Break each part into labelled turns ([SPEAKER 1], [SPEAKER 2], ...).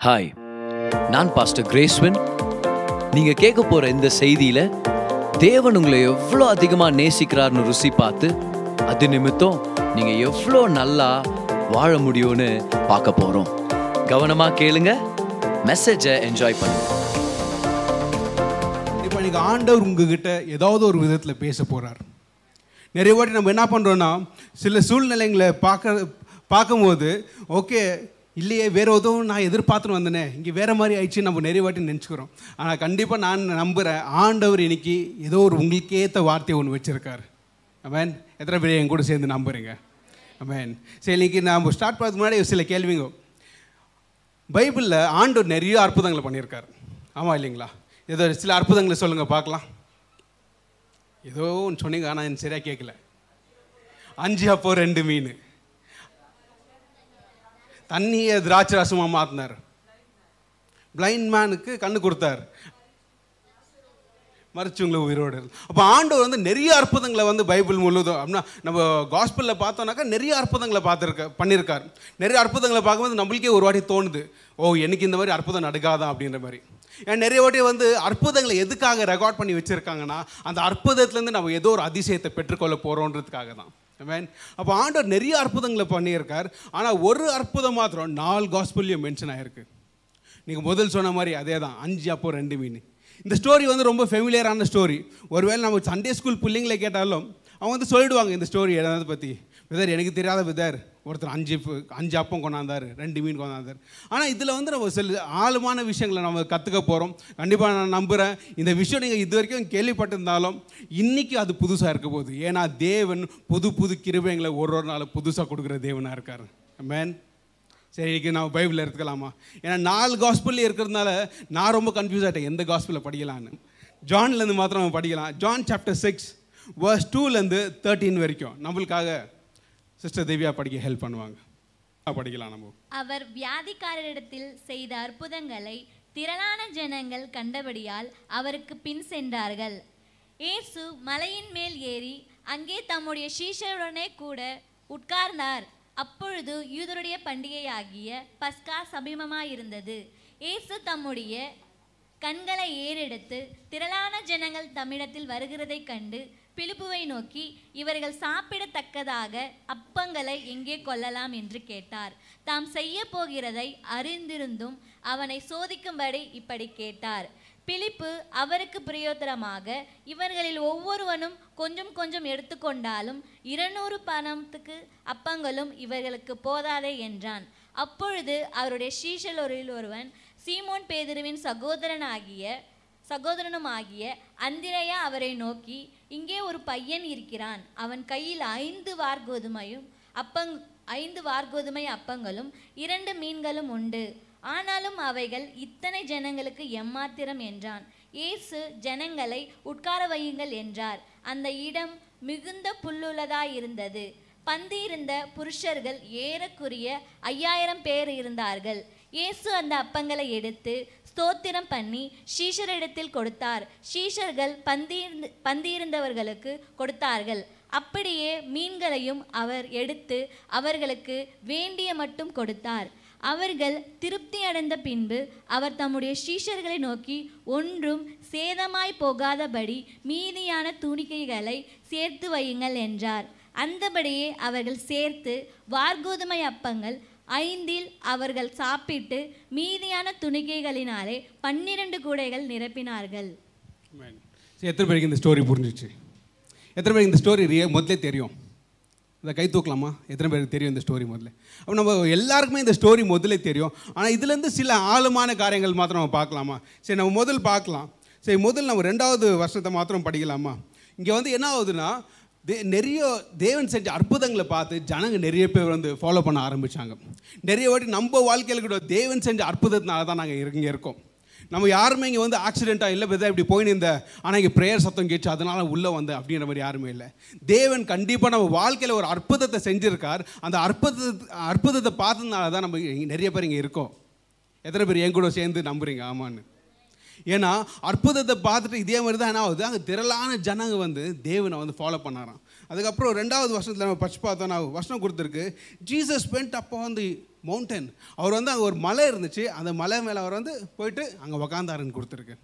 [SPEAKER 1] Hi நான் pastor கிரேஸ்வன் நீங்கள் கேட்க போகிற இந்த செய்தியில் தேவன் உங்களை எவ்வளோ அதிகமாக நேசிக்கிறார்னு ருசி பார்த்து அது நிமித்தம் நீங்கள் எவ்வளோ நல்லா வாழ முடியும்னு பார்க்க போகிறோம் கவனமாக கேளுங்க மெசேஜை என்ஜாய் பண்ணுங்க.
[SPEAKER 2] இப்போ நீங்கள் ஆண்டவர் உங்ககிட்ட ஏதாவது ஒரு விதத்தில் பேச போகிறார் நிறைய வாட்டி நம்ம என்ன பண்ணுறோன்னா சில சூழ்நிலைங்களை பார்க்க பார்க்கும்போது ஓகே இல்லையே வேறு எதுவும் நான் எதிர்பார்த்துன்னு வந்தேனே இங்கே வேறு மாதிரி ஆயிடுச்சு நம்ம நிறைய வாட்டி நினச்சிக்கிறோம். ஆனால் கண்டிப்பாக நான் நம்புகிறேன் ஆண்டவர் இன்னைக்கு ஏதோ ஒரு உங்களுக்கு ஏற்ற வார்த்தையை ஒன்று வச்சுருக்காரு. அமேன் எத்தனை பேர் என் கூட சேர்ந்து நம்புகிறீங்க அமேன் சரி இன்னைக்கு நம்ம ஸ்டார்ட் பண்ணுறதுக்கு முன்னாடி சில கேள்விங்க. பைபிளில் ஆண்டவர் நிறைய அற்புதங்களை பண்ணியிருக்காரு. ஆமாம் இல்லைங்களா? ஏதோ சில அற்புதங்களை சொல்லுங்கள் பார்க்கலாம். ஏதோ ஒன்று சொன்னீங்க ஆனால் எனக்கு சரியாக கேட்கல அஞ்சு அப்போ ரெண்டு மீன். தண்ணியை திராட்சை ரசமாக மாற்றினார் பிளைண்ட் மேனுக்கு கண்ணு கொடுத்தார். மறைச்சவங்களை உயிரோடு அப்போ ஆண்டவர் வந்து நிறைய அற்புதங்களை வந்து பைபிள் முழுவதும் அப்படின்னா நம்ம காஸ்பிளில் பார்த்தோம்னாக்கா நிறைய அற்புதங்களை பார்த்துருக்க பண்ணியிருக்கார் நிறைய அற்புதங்களை பார்க்கும்போது நம்மளுக்கே ஒரு வாட்டி தோணுது. ஓ எனக்கு இந்த மாதிரி அற்புதம் நடக்காதான் அப்படின்ற மாதிரி. ஏன்னா நிறைய வாட்டி வந்து அற்புதங்களை எதுக்காக ரெக்கார்ட் பண்ணி வச்சுருக்காங்கன்னா அந்த அற்புதத்துலேருந்து நம்ம ஏதோ ஒரு அதிசயத்தை பெற்றுக்கொள்ள போகிறோன்றதுக்காக தான். மேன் அப்போ ஆண்டவர் நிறைய அற்புதங்களை பண்ணியிருக்கார். ஆனால் ஒரு அற்புதம் மாத்திரம் நாலு காஸ்பிள்லையும் மென்ஷன் ஆகிருக்கு நீங்கள் முதல் சொன்ன மாதிரி அதே தான் அஞ்சு அப்போ ரெண்டு மீன். இந்த ஸ்டோரி வந்து ரொம்ப ஃபெமிலியரான ஸ்டோரி ஒருவேளை நம்ம சண்டே ஸ்கூல் பிள்ளைங்களை கேட்டாலும் அவங்க வந்து சொல்லிடுவாங்க இந்த ஸ்டோரி எதாவது பற்றி விதர் எனக்கு தெரியாத விதர் ஒருத்தர் அஞ்சு அஞ்சு அப்பம் கொண்டாந்தார் ரெண்டு மீன் கொண்டாந்தார். ஆனால் இதில் வந்து நம்ம சில ஆழமான விஷயங்களை நம்ம கற்றுக்க போகிறோம் கண்டிப்பாக நான் நம்புகிறேன் இந்த விஷயம் நீங்கள் இது வரைக்கும் கேள்விப்பட்டிருந்தாலும் இன்றைக்கி அது புதுசாக இருக்க போகுது. ஏன்னா தேவன் புது புது கிருபைங்களை ஒரு ஒரு நாள் புதுசாக கொடுக்குற தேவனாக இருக்கார். மேன் சரி இன்றைக்கி நான் பைபிளில் எடுத்துக்கலாமா? ஏன்னா நாலு காஸ்பிள் இருக்கிறதுனால நான் ரொம்ப கன்ஃபியூஸ் ஆகிட்டேன் எந்த காஸ்பிளில் படிக்கலான்னு ஜான்லேருந்து மாத்திரம் நம்ம படிக்கலாம். ஜான் சாப்டர் சிக்ஸ் வர்ஸ் டூலேருந்து தேர்ட்டீன் வரைக்கும். நம்மளுக்காக சிஸ்டர் திவ்யா படிக்க ஹெல்ப் பண்ணுவாங்க. படிக்கலாம் நம்ம.
[SPEAKER 3] அவர் வியாதிக்காரரிடத்தில் செய்த அற்புதங்களை திரளான ஜனங்கள் கண்டபடியால் அவருக்கு பின் சென்றார்கள். இயேசு மலையின் மேல் ஏறி அங்கே தம்முடைய சீஷருடனே கூட உட்கார்ந்தார். அப்பொழுது யூதருடைய பண்டிகையாகிய பஸ்கா சமீபமாயிருந்தது. இயேசு தம்முடைய கண்களை ஏறெடுத்து திரளான ஜனங்கள் தம்மிடத்தில் வருகிறதைக் கண்டு பிலிப்புவை நோக்கி இவர்கள் சாப்பிடத்தக்கதாக அப்பங்களை எங்கே கொள்ளலாம் என்று கேட்டார். தாம் செய்ய போகிறதை அறிந்திருந்தும் அவனை சோதிக்கும்படி இப்படி கேட்டார். பிலிப்பு அவருக்கு பிரயோத்தரமாக இவர்களில் ஒவ்வொருவனும் கொஞ்சம் கொஞ்சம் எடுத்துக்கொண்டாலும் இருநூறு பணத்துக்கு அப்பங்களும் இவர்களுக்கு போதாதே என்றான். அப்பொழுது அவருடைய சீஷலோரில் ஒருவன் சீமோன் பேதுருவின் சகோதரனாகிய சகோதரனுமாகிய அந்திரையா அவரை நோக்கி இங்கே ஒரு பையன் இருக்கிறான். அவன் கையில் ஐந்து வார்கோதுமையும் அப்பங் ஐந்து வார்கோதுமை அப்பங்களும் இரண்டு மீன்களும் உண்டு. ஆனாலும் அவைகள் இத்தனை ஜனங்களுக்கு எம்மாத்திரம் என்றான். இயேசு ஜனங்களை உட்கார வையுங்கள் என்றார். அந்த இடம் மிகுந்த புல்லுள்ளதாயிருந்தது பந்தியிருந்த புருஷர்கள் ஏறக்குரிய ஐயாயிரம் பேர் இருந்தார்கள். இயேசு அந்த அப்பங்களை எடுத்து ஸ்தோத்திரம் பண்ணி ஷீஷரிடத்தில் கொடுத்தார். ஷீஷர்கள் பந்தியிருந்து பந்தியிருந்தவர்களுக்கு கொடுத்தார்கள். அப்படியே மீன்களையும் அவர் எடுத்து அவர்களுக்கு வேண்டிய மட்டும் கொடுத்தார். அவர்கள் திருப்தி அடைந்த பின்பு அவர் தம்முடைய சீஷர்களை நோக்கி ஒன்றும் சேதமாய் போகாதபடி மீதியான துணிக்கைகளை சேர்த்து வையுங்கள் என்றார். அந்தபடியே அவர்கள் சேர்த்து வார்கோதுமை அப்பங்கள் ஐந்தில் அவர்கள் சாப்பிட்டு மீதியான துணிக்கைகளினாலே பன்னிரண்டு கூடைகள் நிரப்பினார்கள்.
[SPEAKER 2] சரி எத்தனை பேருக்கு இந்த ஸ்டோரி புரிஞ்சிச்சு? எத்தனை பேருக்கு இந்த ஸ்டோரி முதலே முதல்ல தெரியும். இதை கை தூக்கலாமா? எத்தனை பேருக்கு தெரியும் இந்த ஸ்டோரி முதல்ல அப்போ நம்ம எல்லாருக்குமே இந்த ஸ்டோரி முதல்ல தெரியும். ஆனால் இதுலேருந்து சில ஆழமான காரியங்கள் மாத்திரம் நம்ம பார்க்கலாமா? சரி நம்ம முதல் பார்க்கலாம். சரி முதல் நம்ம ரெண்டாவது வருஷத்தை மாத்திரம் படிக்கலாமா? இங்கே வந்து என்ன ஆகுதுன்னா நிறைய தேவன் செஞ்ச அற்புதங்களை பார்த்து ஜனங்க நிறைய பேர் வந்து ஃபாலோ பண்ண ஆரம்பித்தாங்க நிறைய வாட்டி நம்ம வாழ்க்கையில் கூட தேவன் செஞ்ச அற்புதத்தினால தான் நாங்கள் இங்கே இருக்கோம். நம்ம யாருமே இங்கே வந்து ஆக்சிடெண்ட்டாக இல்லை விதை இப்படி போயின்னு இருந்த ஆனால் இங்கே ப்ரேயர் சத்தம் கேட்டு அதனால் உள்ளே வந்தேன் அப்படின்ற மாதிரி யாருமே இல்லை. தேவன் கண்டிப்பாக நம்ம வாழ்க்கையில் ஒரு அற்புதத்தை செஞ்சுருக்கார். அந்த அற்புத அற்புதத்தை பார்த்ததுனால தான் நம்ம நிறைய பேர் இங்கே இருக்கோம். எத்தனை பேர் என் கூட சேர்ந்து நம்புறீங்க? ஆமான்னு. ஏன்னா அற்புதத்தை பார்த்துட்டு இதே மாதிரி தான் என்ன ஆகுது? அங்கே திரளான ஜனங்க வந்து தேவனை வந்து ஃபாலோ பண்ணாராம். அதுக்கப்புறம் ரெண்டாவது வருஷத்தில் நம்ம பச்சு பார்த்தோன்னா வசனம் கொடுத்துருக்கு ஜீசஸ் வெண்ட் அப்போ வந்து மவுண்டன் அவர் வந்து அங்கே ஒரு மலை இருந்துச்சு. அந்த மலை மேலே அவர் வந்து போயிட்டு அங்கே உக்காந்தாருன்னு கொடுத்துருக்கு.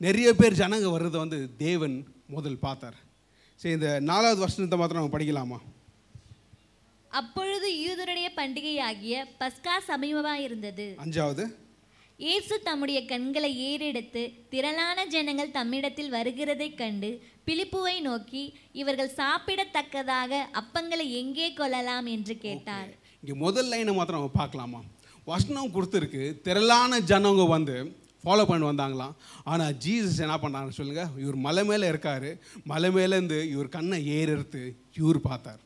[SPEAKER 2] நிறைய பேர் ஜனங்க வர்றதை வந்து தேவன் முதல் பார்த்தார். சரி இந்த நாலாவது வருஷத்தை மாத்திரம் நம்ம படிக்கலாமா?
[SPEAKER 3] அப்பொழுது யூதருடைய பண்டிகையாகிய பஸ்கா சமீபமாக இருந்தது
[SPEAKER 2] அஞ்சாவது.
[SPEAKER 3] இயேசு தம்முடைய கண்களை ஏறெடுத்து திரளான ஜனங்கள் தம்மிடத்தில் வருகிறதைக் கண்டு பிலிப்புவை நோக்கி இவர்கள் சாப்பிடத்தக்கதாக அப்பங்களை எங்கே கொள்ளலாம் என்று கேட்டார்.
[SPEAKER 2] இங்கே முதல் லைனை மாத்திரம் நம்ம பார்க்கலாமா? வசனம் கொடுத்துருக்கு திரளான ஜனங்க வந்து ஃபாலோ பண்ணி வந்தாங்களாம் ஆனால் ஜீசஸ் என்ன பண்ணாருன்னு சொல்லுங்கள் இவர் மலை மேலே இருக்காரு. மலை மேலேருந்து இவர் கண்ணை ஏறெடுத்து இவர் பார்த்தார்.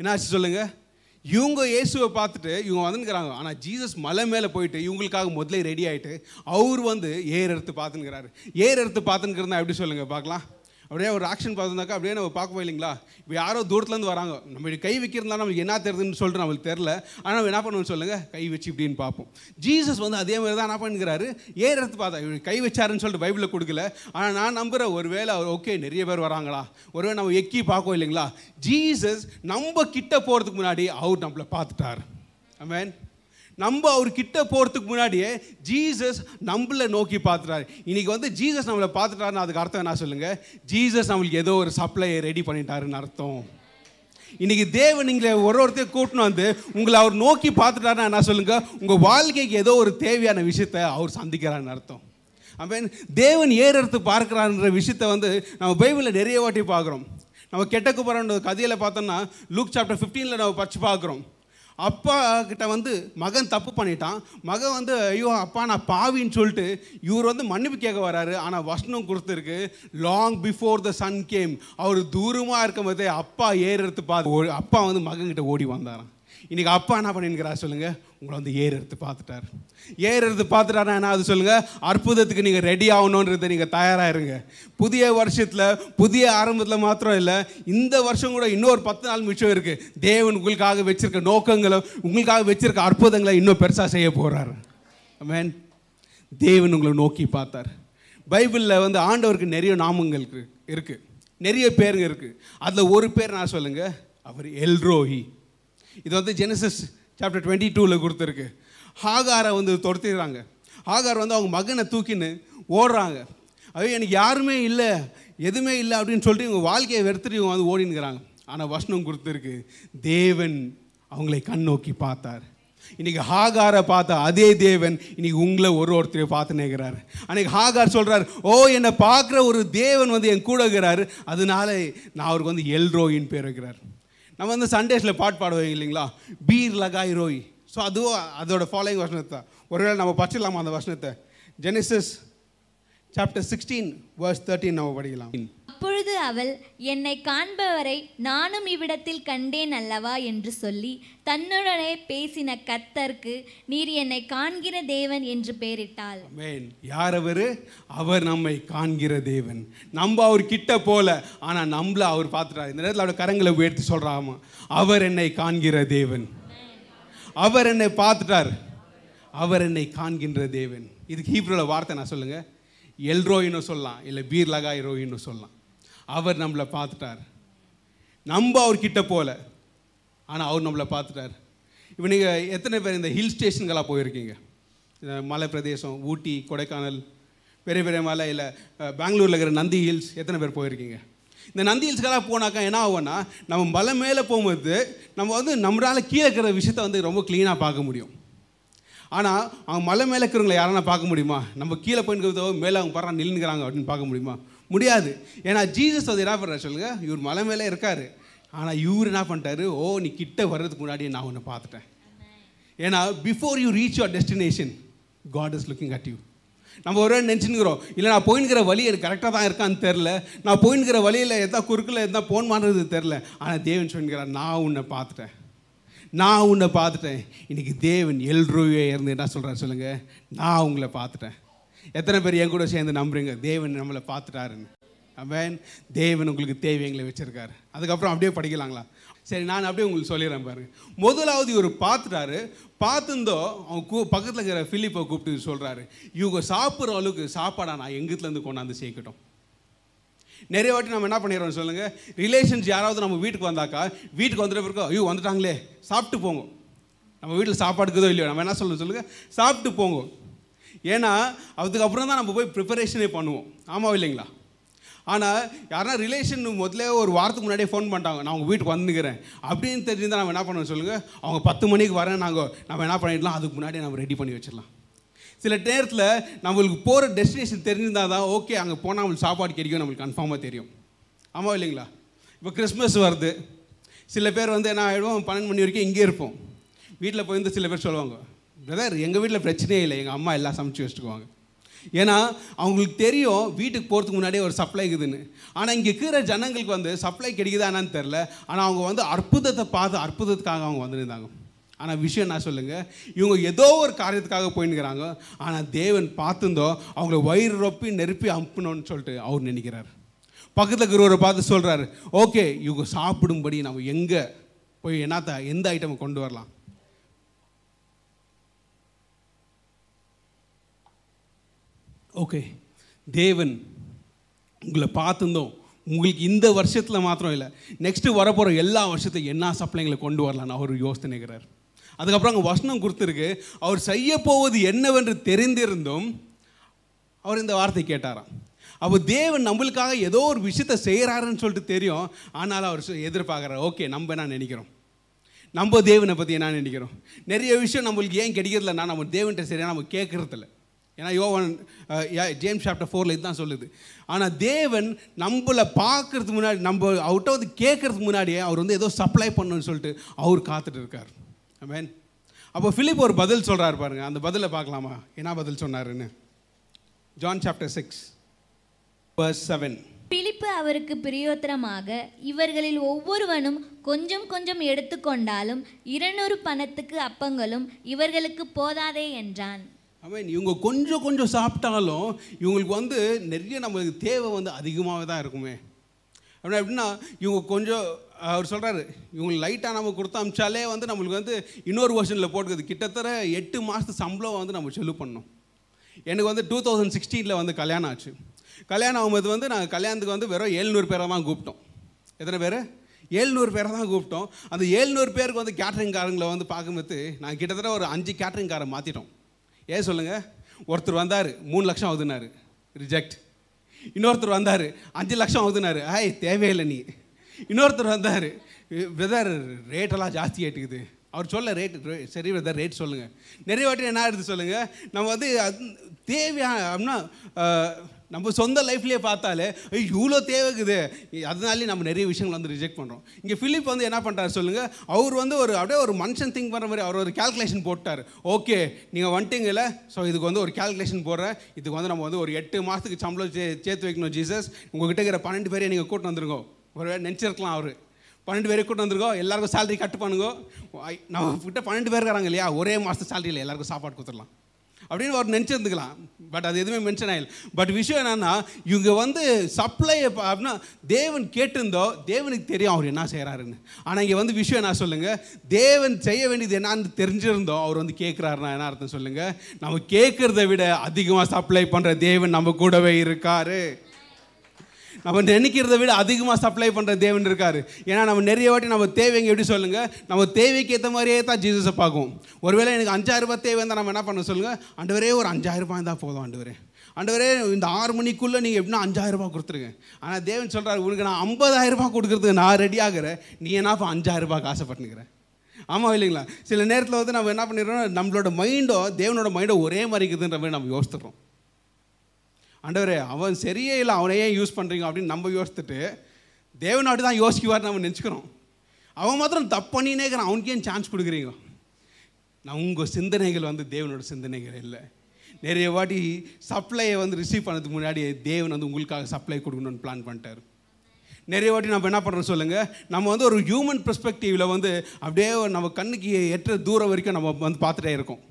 [SPEAKER 2] என்னாச்சு சொல்லுங்க? இவங்க இயேசுவை பார்த்துட்டு இவங்க வந்துங்கிறாங்க ஆனால் ஜீசஸ் மலை மேலே போயிட்டு இவங்களுக்காக முதல்ல ரெடி ஆகிட்டு அவர் வந்து ஏர் எடுத்து பார்த்துங்கிறாரு ஏர் எடுத்து பார்த்துங்கிறதா எப்படி சொல்லுங்கள் பார்க்கலாம். அப்படியே ஒரு ஆக்ஷன் பார்த்துருந்தாக்கா அப்படியே நம்ம பார்க்க இல்லைங்களா? இப்போ யாரோ தூரத்துலேருந்து வராங்க. நம்ம கை வைக்கிறதுனால நம்மளுக்கு என்ன தெரியுதுன்னு சொல்லிட்டு நம்மளுக்கு தெரில ஆனால் நம்ம என்ன பண்ணுவோம்னு சொல்லுங்கள் கை வச்சு இப்படின்னு பார்ப்போம். ஜீசஸ் வந்து அதே மாதிரி தான் என்ன பண்ணுறாரு ஏர் எடுத்து பார்த்தா இவர் கை வச்சாருன்னு சொல்லிட்டு பைபிளில் கொடுக்கல. ஆனால் நான் நம்புகிறேன் ஒருவேளை அவர் ஓகே நிறைய பேர் வராங்களா? ஒருவேளை நம்ம எக்கி பார்க்கோம் இல்லைங்களா? ஜீசஸ் நம்ம கிட்ட போகிறதுக்கு முன்னாடி அவர் நம்மளை பார்த்துட்டார். ஆமென் நம்ம அவர் கிட்ட போகிறதுக்கு முன்னாடியே ஜீசஸ் நம்மளை நோக்கி பார்த்துட்டாரு. இன்றைக்கி வந்து ஜீசஸ் நம்மளை பார்த்துட்டாருன்னு அதுக்கு அர்த்தம் என்ன சொல்லுங்கள் ஜீசஸ் நம்மளுக்கு ஏதோ ஒரு சப்ளையை ரெடி பண்ணிட்டாருன்னு அர்த்தம். இன்றைக்கி தேவன் நீங்களை ஒரு ஒருத்தர் கூட்டின்னு வந்து உங்களை அவர் நோக்கி பார்த்துட்டாருன்னா என்ன சொல்லுங்கள் உங்கள் வாழ்க்கைக்கு ஏதோ ஒரு தேவையான விஷயத்தை அவர் சந்திக்கிறான்னு அர்த்தம். அவன் தேவன் ஏறெடுத்து பார்க்குறான்ற விஷயத்தை வந்து நம்ம பைபிளில் நிறைய வாட்டி பார்க்குறோம். நம்ம கெட்ட குப்பரன்ற கதையில் பார்த்தோம்னா லூக் சாப்டர் ஃபிஃப்டீனில் நம்ம படித்து பார்க்குறோம். அப்பா கிட்ட வந்து மகன் தப்பு பண்ணிட்டான். மகன் வந்து ஐயோ அப்பா நான் பாவின்னு சொல்லிட்டு இவர் வந்து மன்னிப்பு கேட்க வராரு. ஆனால் வசனம் கொடுத்துருக்கு long before the sun came அவர் தூரமாக இருக்கும் போதே அப்பா ஏறுறது பார்த்து ஓ- அப்பா வந்து மகன்கிட்ட ஓடி வந்தாரான் இன்னைக்கு அப்பா என்ன பண்ணிருக்கிறார் சொல்லுங்க? உங்களை வந்து ஏர் எடுத்து பார்த்துட்டார். ஏர் எடுத்து பார்த்துட்டாருன்னா என்ன அது சொல்லுங்க? அற்புதத்துக்கு நீங்கள் ரெடி ஆகணுன்றதை நீங்கள் தயாராகிருங்க புதிய வருஷத்தில் புதிய ஆரம்பத்தில் மாத்திரம் இல்லை இந்த வருஷம் கூட இன்னொரு பத்து நாள் மிச்சம் இருக்கு. தேவன் உங்களுக்காக வச்சிருக்க நோக்கங்களை உங்களுக்காக வச்சிருக்க அற்புதங்களை இன்னும் பெருசாக செய்ய போகிறார் மேன் தேவன் உங்களை நோக்கி பார்த்தார். பைபிளில் வந்து ஆண்டவருக்கு நிறைய நாமங்கள் இருக்குது நிறைய பேருங்க இருக்குது அதில் ஒரு பேர் நான் சொல்லுங்கள் அவர் எல்ரோஹி இது வந்து ஜெனசஸ் சாப்டர் டுவெண்ட்டி டூவில் கொடுத்துருக்கு. ஹாகாரை வந்து துரத்திடுறாங்க. ஹாகார் வந்து அவங்க மகனை தூக்கின்னு ஓடுறாங்க. அது எனக்கு யாருமே இல்லை எதுவுமே இல்லை அப்படின்னு சொல்லிட்டு இவங்க வாழ்க்கையை வெறுத்துட்டு இவங்க வந்து ஓடினுக்கிறாங்க ஆனால் வசனம் கொடுத்துருக்கு தேவன் அவங்களை கண் நோக்கி பார்த்தார். இன்றைக்கி ஹாகாரை பார்த்த அதே தேவன் இன்றைக்கி உங்களை ஒரு ஒருத்தரையும் பார்த்து நேர்கிறார் அன்றைக்கி ஹாகார் சொல்கிறார் ஓ என்னை பார்க்குற ஒரு தேவன் வந்து என் கூட அதனால நான் அவருக்கு வந்து எல்ரோயின் பேர் வைக்கிறார். நம்ம வந்து சண்டேஸில் பாட்டு பாடுவோம் இல்லைங்களா? பீர் லகாய் ரோய். ஸோ அதுவும் அதோட ஃபாலோயிங் வசனத்தை. ஒருவேளை நம்ம படிச்சிடலாமா அந்த வசனத்தை? Genesis chapter sixteen verse thirteen நம்ம படிக்கலாம்.
[SPEAKER 3] அப்பொழுது அவள் என்னை காண்பவரை நானும் இவ்விடத்தில் கண்டேன் அல்லவா? என்று சொல்லி தன்னுடனே பேசின கத்தர்க்கு நீர் என்னை காண்கிற தேவன் என்று பெயரிட்டாள்.
[SPEAKER 2] யார் அவர்? அவர் நம்மை காண்கிற தேவன். நம்ம அவர் கிட்ட போல ஆனால் நம்மள அவர் பார்த்துட்டார். இந்த நேரத்தில் அவரோட கரங்களை உயர்த்தி சொல்கிறாமா அவர் என்னை காண்கிற தேவன். அவர் என்னை பார்த்துட்டார். அவர் என்னை காண்கின்ற தேவன். இதுக்கு ஹீப்ரோவில் வார்த்தை நான் சொல்லுங்கள் எல்ரோயின்னு சொல்லலாம் இல்லை பீர்லகா ரோயின்னு சொல்லலாம். அவர் நம்மளை பார்த்துட்டார். நம்ம அவர்கிட்ட போகல போல ஆனால் அவர் நம்மளை பார்த்துட்டார். இப்போ நீங்கள் எத்தனை பேர் இந்த ஹில் ஸ்டேஷன்களாக போயிருக்கீங்க? இந்த மலை பிரதேசம் ஊட்டி கொடைக்கானல் பெரிய பெரிய மலை இல்லை பெங்களூரில் இருக்கிற நந்தி ஹில்ஸ் எத்தனை பேர் போயிருக்கீங்க? இந்த நந்தி ஹில்ஸ்க்கெல்லாம் போனாக்கா என்ன ஆகும்னா நம்ம மலை மேலே போகும்போது நம்ம வந்து நம்மளால் கீழே இருக்கிற விஷயத்த வந்து ரொம்ப க்ளீனாக பார்க்க முடியும். ஆனால் அவங்க மலை மேலே இருக்கிறவங்களை யாரானா பார்க்க முடியுமா? நம்ம கீழே போயிருக்கிறதோ மேலே அவங்க பாரு நில்லுங்கிறாங்க அப்படின்னு பார்க்க முடியுமா? முடியாது. ஏன்னா ஜீசஸ் அது என்ன பண்ணுறாரு சொல்லுங்க? இவர் மலை மேலே இருக்கார். ஆனால் இவர் என்ன பண்ணிட்டாரு? ஓ நீ கிட்ட வர்றதுக்கு முன்னாடியே நான் உன்னை பார்த்துட்டேன். ஏன்னா before you reach your destination God is looking at you நம்ம ஒரு நினச்சினுக்கிறோம் இல்லை நான் போயின்கிற வழி எனக்கு கரெக்டாக தான் இருக்கான்னு தெரில நான் போயின்கிற வழியில் எதா குறுக்கில் எதா போன் பண்ணுறது தெரில ஆனால் தேவன் சொல்லிக்கிறார் நான் உன்னை பார்த்துட்டேன். நான் உன்னை பார்த்துட்டேன். இன்றைக்கி தேவன் எல்ரோவே இருந்து என்ன சொல்கிறார் சொல்லுங்கள் நான் உங்களை பார்த்துட்டேன். எத்தனை பேர் என் கூட சேர்ந்து நம்புறீங்க? தேவன் நம்மளை பார்த்துட்டாருன்னு. அவன் தேவன் உங்களுக்கு தேவையங்களை வச்சுருக்காரு. அதுக்கப்புறம் அப்படியே படிக்கலாங்களா? சரி நான் அப்படியே உங்களுக்கு சொல்லிடுறேன் பாருங்க. முதலாவது இவர் பார்த்துட்டாரு. பார்த்துருந்தோ அவன் கூ பக்கத்தில் இருக்கிற ஃபிலிப்பை கூப்பிட்டு சொல்கிறாரு இவங்க சாப்பிட்ற அளவுக்கு சாப்பாடா நான் எங்கிட்டலேருந்து கொண்டாந்து சேர்க்கட்டும். நிறைய வாட்டி நம்ம என்ன பண்ணிடுறோம் சொல்லுங்கள் ரிலேஷன்ஸ் யாராவது நம்ம வீட்டுக்கு வந்தாக்கா வீட்டுக்கு வந்துட்டு பிறகு ஐயோ வந்துட்டாங்களே சாப்பிட்டு போங்க. நம்ம வீட்டில் சாப்பாடுக்குதோ இல்லையோ நம்ம என்ன சொல்லணும் சொல்லுங்கள் சாப்பிட்டு போங்க. ஏன்னா அதுக்கப்புறம் தான் நம்ம போய் ப்ரிப்பரேஷனே பண்ணுவோம். ஆமாம் இல்லைங்களா? ஆனால் யாருன்னா ரிலேஷன் முதல்ல ஒரு வாரத்துக்கு முன்னாடியே ஃபோன் பண்ணிட்டாங்க. நான் உங்கள் வீட்டுக்கு வந்துக்கிறேன். அப்படின்னு தெரிஞ்சிருந்தால் நம்ம என்ன பண்ணணும் சொல்லுங்கள் அவங்க பத்து மணிக்கு வரேன் நாங்கள் நம்ம என்ன பண்ணிடலாம்? அதுக்கு முன்னாடி நம்ம ரெடி பண்ணி வச்சிடலாம். சில நேரத்தில் நம்மளுக்கு போகிற டெஸ்டினேஷன் தெரிஞ்சிருந்தால் தான் ஓகே அங்கே போனால் நம்மளுக்கு சாப்பாடு கிடைக்கும் நம்மளுக்கு கன்ஃபார்மாக தெரியும். ஆமாம் இல்லைங்களா? இப்போ கிறிஸ்மஸ் வருது. சில பேர் வந்து என்ன ஆகிடுவோம் பன்னெண்டு மணி வரைக்கும் இங்கே இருப்போம். வீட்டில் போயிருந்து சில பேர் சொல்லுவாங்க பிரதர் எங்கள் வீட்டில் பிரச்சனையே இல்லை. எங்கள் அம்மா எல்லாம் சமைச்சு வச்சுக்குவாங்க. ஏன்னா அவங்களுக்கு தெரியும் வீட்டுக்கு போகிறதுக்கு முன்னாடியே ஒரு சப்ளை இருக்குதுன்னு. ஆனால் இங்கே இருக்கிற ஜனங்களுக்கு வந்து சப்ளை கிடைக்குதா என்னன்னு தெரில ஆனால் அவங்க வந்து அற்புதத்தை பார்த்து அற்புதத்துக்காக அவங்க வந்துருந்தாங்க. ஆனால் விஷயம் நான் சொல்லுங்கள் இவங்க ஏதோ ஒரு காரியத்துக்காக போயின்னுக்கிறாங்க ஆனால் தேவன் பார்த்துருந்தோ அவங்கள வயிறு ரொப்பி நெருப்பி அனுப்பணும்னு சொல்லிட்டு அவர் நினைக்கிறார். பக்கத்தில் இருக்கிறவரை பார்த்து சொல்கிறாரு ஓகே இவங்க சாப்பிடும்படி நம்ம எங்கே போய் என்னத்த எந்த ஐட்டம் கொண்டு வரலாம்? ஓகே தேவன் உங்களை பார்த்துருந்தோம். உங்களுக்கு இந்த வருஷத்தில் மாத்திரம் இல்லை. நெக்ஸ்ட்டு வரப்போகிற எல்லா வருஷத்தையும் என்ன சப்ளைங்களை கொண்டு வரலான்னு அவர் யோசனைக்கிறார் அதுக்கப்புறம் அங்கே வசனம் கொடுத்துருக்கு. அவர் செய்ய போவது என்னவென்று தெரிந்திருந்தும் அவர் இந்த வார்த்தை கேட்டாராம். அப்போ தேவன் நம்மளுக்காக ஏதோ ஒரு விஷயத்தை செய்கிறாருன்னு சொல்லிட்டு தெரியும். ஆனால் அவர் எதிர்பார்க்குறாரு. ஓகே நம்ம என்ன நினைக்கிறோம்? நம்ம தேவனை பற்றி என்ன நினைக்கிறோம்? நிறைய விஷயம் நம்மளுக்கு ஏன் கிடைக்கிறதுலன்னா நம்ம தேவன்கிட்ட சரியாக நம்ம கேட்கறதில்ல. ஏன்னா யோவன் யா- ஜேம்ஸ் சாப்டர் ஃபோரில் இதுதான் சொல்லுது. ஆனால் தேவன் நம்மளை பார்க்கறதுக்கு முன்னாடி நம்ம அவர்கிட்ட வந்து கேட்கறதுக்கு முன்னாடியே அவர் வந்து ஏதோ சப்ளை பண்ணணும்னு சொல்லிட்டு அவர் காத்துட்டு இருக்கார். ஆமென் அப்போ ஃபிலிப் ஒரு பதில் சொல்கிறாரு பாருங்கள் அந்த பதிலை பார்க்கலாமா? என்ன பதில் சொன்னாருன்னு? John chapter six verse seven
[SPEAKER 3] Philip அவருக்கு பிரியோத்தரமாக இவர்களில் ஒவ்வொருவனும் கொஞ்சம் கொஞ்சம் எடுத்துக்கொண்டாலும் இருநூறு பணத்துக்கு அப்பங்களும் இவர்களுக்கு போதாதே என்றான்.
[SPEAKER 2] மீன் இவங்க கொஞ்சம் கொஞ்சம் சாப்பிட்டாலும் இவங்களுக்கு வந்து நிறைய நம்மளுக்கு தேவை வந்து அதிகமாகவே தான் இருக்குமே. அப்படின்னா எப்படின்னா இவங்க கொஞ்சம் அவர் சொல்கிறாரு இவங்களுக்கு லைட்டாக நம்ம கொடுத்து அமிச்சாலே வந்து நம்மளுக்கு வந்து இன்னொரு வருஷனில் போட்டுக்குது. கிட்டத்தட்ட எட்டு மாதத்து சம்பளம் வந்து நம்ம செலவு பண்ணோம். எனக்கு வந்து டூ தௌசண்ட் சிக்ஸ்டீனில் வந்து கல்யாணம் ஆச்சு. கல்யாணம் ஆகும்போது வந்து நாங்கள் கல்யாணத்துக்கு வந்து வெறும் ஏழ்நூறு பேரை தான் கூப்பிட்டோம். எத்தனை பேர்? ஏழ்நூறு பேரை தான் கூப்பிட்டோம். அந்த ஏழ்நூறு பேருக்கு வந்து கேட்ரிங்காரங்களை வந்து பார்க்கும்போது நாங்கள் கிட்டத்தட்ட ஒரு அஞ்சு கேட்ரிங்காரை மாற்றிட்டோம் ஏன் சொல்லுங்கள் ஒருத்தர் வந்தார் மூணு லட்சம் ஆகுதுனாரு ரிஜெக்ட் இன்னொருத்தர் வந்தார் அஞ்சு லட்சம் ஆகுதுனாரு ஆய் தேவையில்லை நீ. இன்னொருத்தர் வந்தார் வெதர் ரேட்டெல்லாம் ஜாஸ்தி ஆயிட்டுக்குது. அவர் சொல்ல ரேட் சரி வெதர் ரேட் சொல்லுங்கள் நிறைய வாட்டி என்ன ஆகிடுது சொல்லுங்கள் நம்ம வந்து அது தேவையான அப்படின்னா நம்ம சொந்த லைஃப்லேயே பார்த்தாலே இவ்வளோ தேவைக்குது. அதனாலே நம்ம நிறைய விஷயங்கள் வந்து ரிஜெக்ட் பண்ணுறோம் இங்கே ஃபிலிப் வந்து என்ன பண்ணுறாரு சொல்லுங்கள் அவர் வந்து ஒரு அப்படியே ஒரு மனுஷன் திங்க் பண்ணுற மாதிரி அவர் ஒரு கால்குலேஷன் போட்டார். ஓகே நீங்கள் வந்துட்டீங்கல்ல? ஸோ இதுக்கு வந்து ஒரு கேல்குலேஷன் போடுறேன். இதுக்கு வந்து நம்ம வந்து ஒரு எட்டு மாதத்துக்கு சம்பளம் சே சேர்த்து வைக்கணும் ஜீசஸ் உங்ககிட்ட இருக்கிற பன்னெண்டு பேரையும் நீங்கள் கூட்டு வந்துருங்க. ஒரு வேளை நினச்சிருக்கலாம் அவர். பன்னெண்டு பேரை கூட்டு வந்துருக்கோம் எல்லாருக்கும் சேலரி கட்டு பண்ணுங்க. நம்ம கிட்ட பன்னெண்டு பேர் இருக்காங்க இல்லையா? ஒரே மாதத்து சேலரியில் எல்லாருக்கும் சாப்பாடு கொடுத்துடலாம். அப்படின்னு அவர் நினச்சிருந்துக்கலாம். பட் அது எதுவுமே மென்ஷன் ஆகல. பட் விஷயம் என்னன்னா இவங்க வந்து சப்ளை அப்படின்னா தேவன் கேட்டிருந்தோ தேவனுக்கு தெரியும் அவர் என்ன செய்கிறாருன்னு ஆனால் இங்கே வந்து விஷயம் என்ன சொல்லுங்கள் தேவன் செய்ய வேண்டியது என்னன்னு தெரிஞ்சிருந்தோம் அவர் வந்து கேட்குறாருன்னா என்ன அர்த்தம் சொல்லுங்கள் நம்ம கேட்குறத விட அதிகமாக சப்ளை பண்ணுற தேவன் நம்ம கூடவே இருக்காரு. நம்ம நினைக்கிறத விட அதிகமாக சப்ளை பண்ணுற தேவன் இருக்காரு. ஏன்னா நம்ம நிறைய வாட்டி நம்ம தேவைங்க எப்படி சொல்லுங்கள் நம்ம தேவைக்கு ஏற்ற மாதிரியே தான் ஜீசஸை பார்க்கும். ஒருவேளை எனக்கு அஞ்சாயிரம் ரூபாய் தேவை இருந்தால் நம்ம என்ன பண்ண சொல்லுங்கள் ஆண்டவரே ஒரு அஞ்சாயிரரூபா ரூபாய் இருந்தால் போதும் ஆண்டவரே. ஆண்டவரே இந்த ஆறு மணிக்குள்ளே நீங்கள் எப்படின்னா அஞ்சாயிரம் ரூபாய் கொடுத்துருங்க. ஆனால் தேவன் சொல்கிறாரு உனக்கு நான் ஐம்பதாயிரம் ரூபாய் கொடுக்குறதுக்கு நான் ரெடி ஆகிறேன் நீ என்னப்பா அஞ்சாயிரம் ரூபாய்க்கு ஆசைப்பட்டுனுக்கிறேன் ஆமாம் இல்லைங்களா? சில நேரத்தில் வந்து நம்ம என்ன பண்ணிடுறோம் நம்மளோட மைண்டோ தேவனோட மைண்டோ ஒரே மாதிரி இருக்குதுன்ற மாதிரி நம்ம யோசித்துறோம் ஆண்டவர் அவன் சரியே இல்லை அவனை ஏன் யூஸ் பண்ணுறீங்க அப்படின்னு நம்ம யோசித்துட்டு தேவனாட்டு தான் யோசிக்குவார் நம்ம நினச்சிக்கிறோம். அவன் மாத்திரம் தப்பு பண்ணினே இருக்கிறான். அவனுக்கு ஏன் சான்ஸ் கொடுக்குறீங்க? நான் உங்கள் சிந்தனைகள் வந்து தேவனோட சிந்தனைகள் இல்லை. நிறைய வாட்டி சப்ளையை வந்து ரிசீவ் பண்ணதுக்கு முன்னாடி தேவன் வந்து உங்களுக்காக சப்ளை கொடுக்கணும்னு பிளான் பண்ணிட்டார். நிறைய வாட்டி நம்ம என்ன பண்ணுறோம் சொல்லுங்கள் நம்ம வந்து ஒரு ஹியூமன் பெர்ஸ்பெக்டிவில் வந்து அப்படியே நம்ம கண்ணுக்கு எட்டுற தூரம் வரைக்கும் நம்ம வந்து பார்த்துட்டே இருக்கோம்.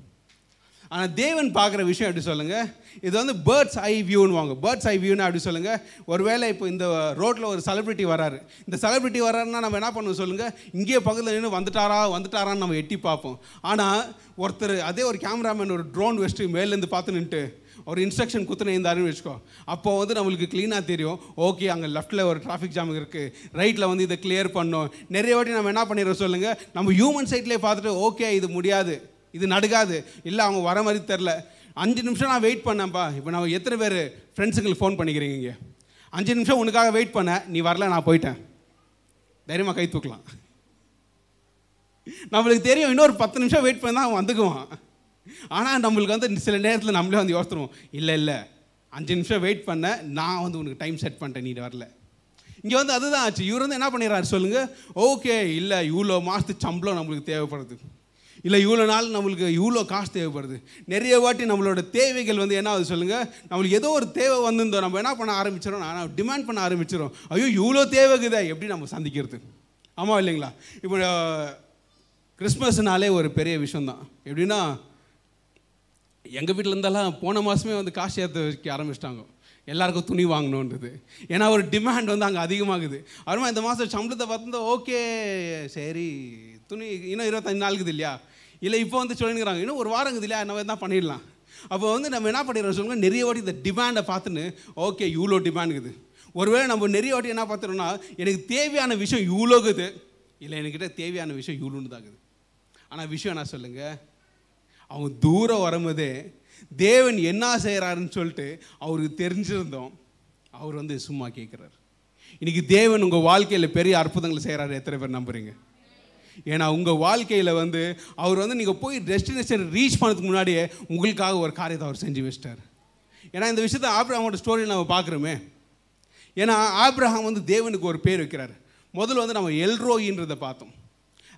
[SPEAKER 2] ஆனால் தேவன் பார்க்குற விஷயம் எப்படி சொல்லுங்கள் இது வந்து பேர்ட்ஸ் ஐ வியூன்னு வாங்க பேர்ட்ஸ் ஐ வியூன்னு அப்படி சொல்லுங்கள் ஒருவேளை இப்போ இந்த ரோட்டில் ஒரு செலிபிரிட்டி வராரு. இந்த செலிபிரிட்டி வராருன்னா நம்ம என்ன பண்ணுவோம் சொல்லுங்கள் இங்கேயே பக்கத்தில் நின்று வந்துட்டாரா வந்துட்டாரான்னு நம்ம எட்டி பார்ப்போம். ஆனால் ஒருத்தர் அதே ஒரு கேமராமேன் ஒரு ட்ரோன் வச்சுட்டு மேலேருந்து பார்த்து நின்ட்டு ஒரு இன்ஸ்ட்ரக்ஷன் குத்துனே இருந்தாருன்னு வச்சுக்கோ. அப்போ வந்து நம்மளுக்கு க்ளீனாக தெரியும். ஓகே அங்கே லெஃப்ட்டில் ஒரு டிராஃபிக் ஜாம் இருக்குது ரைட்டில் வந்து இதை கிளியர் பண்ணோம். நிறைய வாட்டி நம்ம என்ன பண்ணிடுறோம் சொல்லுங்கள் நம்ம ஹியூமன் சைட்லேயே பார்த்துட்டு ஓகே இது முடியாது. இது நடுகாது. இல்லை அவங்க வர மாதிரி தெரில. அஞ்சு நிமிஷம் நான் வெயிட் பண்ணேன்ப்பா. இப்போ நான் எத்தனை பேர் ஃப்ரெண்ட்ஸுங்களுக்கு ஃபோன் பண்ணிக்கிறீங்க இங்கே? அஞ்சு நிமிஷம் உனக்காக வெயிட் பண்ண. நீ வரல நான் போயிட்டேன். தைரியமாக கை தூக்கலாம். நம்மளுக்கு தெரியும் இன்னொரு பத்து நிமிஷம் வெயிட் பண்ணி தான் அவன் வந்துக்குவான். ஆனால் நம்மளுக்கு வந்து சில நேரத்தில் நம்மளே வந்து யோசித்துருவோம் இல்லை இல்லை. அஞ்சு நிமிஷம் வெயிட் பண்ண. நான் வந்து உனக்கு டைம் செட் பண்ணிட்டேன் நீ வரல. இங்கே வந்து அதுதான் ஆச்சு. இவர் வந்து என்ன பண்ணிடுறாரு சொல்லுங்கள் ஓகே இல்லை இவ்வளோ மாதத்துக்கு சம்பளம் நம்மளுக்கு தேவைப்படுது. இல்லை இவ்வளோ நாள் நம்மளுக்கு இவ்வளோ காசு தேவைப்படுது. நிறைய வாட்டி நம்மளோட தேவைகள் வந்து என்ன ஆகுது சொல்லுங்கள் நம்மளுக்கு ஏதோ ஒரு தேவை வந்திருந்தோம் நம்ம என்ன பண்ண ஆரம்பிச்சிடும் ஆனால் டிமாண்ட் பண்ண ஆரம்பிச்சிடும் ஐயோ இவ்வளோ தேவைக்குதா எப்படி நம்ம சந்திக்கிறது? ஆமாம் இல்லைங்களா? இப்போ கிறிஸ்மஸ்னாலே ஒரு பெரிய விஷயந்தான் எப்படின்னா எங்கள் வீட்டில் போன மாதமே வந்து காசு ஏற்ற வைக்க ஆரம்பிச்சிட்டாங்க. எல்லாருக்கும் துணி வாங்கணுன்றது. ஏன்னா ஒரு டிமாண்ட் வந்து அங்கே அதிகமாகுது. அருமா இந்த மாதம் சம்பளத்தை பார்த்துருந்தா ஓகே சரி துணி இன்னும் இருபத்தஞ்சு நாளுக்குது இல்லையா? இல்லை இப்போ வந்து சொல்லிங்கிறாங்க இன்னும் ஒரு வாரங்குது இல்லையா? என்ன தான் பண்ணிடலாம். அப்போ வந்து நம்ம என்ன பண்ணிடுறோம் சொல்லுங்கள் நிறைய வாட்டி இந்த டிமாண்டை பார்த்துன்னு ஓகே இவ்வளோ டிமாண்டுக்குது ஒருவேளை நம்ம நிறைய வாட்டி என்ன பார்த்துட்டோம்னா எனக்கு தேவையான விஷயம் இவ்வளோக்குது இல்லை என்கிட்ட தேவையான விஷயம் இவ்வளோன்னு தாக்குது ஆனால் விஷயம் என்ன சொல்லுங்கள் அவங்க தூரம் வரும்போதே தேவன் என்ன செய்கிறாருன்னு சொல்லிட்டு அவருக்கு தெரிஞ்சிருந்தோம். அவர் வந்து சும்மா கேட்குறாரு. இன்றைக்கி தேவன் உங்கள் வாழ்க்கையில் பெரிய அற்புதங்களை செய்கிறாரு எத்தனை பேர் நம்புறீங்க? ஏன்னா உங்கள் வாழ்க்கையில் வந்து அவர் வந்து நீங்கள் போய் டெஸ்டினேஷன் ரீச் பண்ணதுக்கு முன்னாடியே உங்களுக்காக ஒரு காரியத்தை அவர் செஞ்சு வச்சிட்டார். ஏன்னா இந்த விஷயத்த ஆப்ரஹாமோட ஸ்டோரி நம்ம பார்க்குறோமே. ஏன்னா ஆப்ரஹாம் வந்து தேவனுக்கு ஒரு பேர் வைக்கிறார். முதல்ல வந்து நம்ம எல்ரோயின்றதை பார்த்தோம்.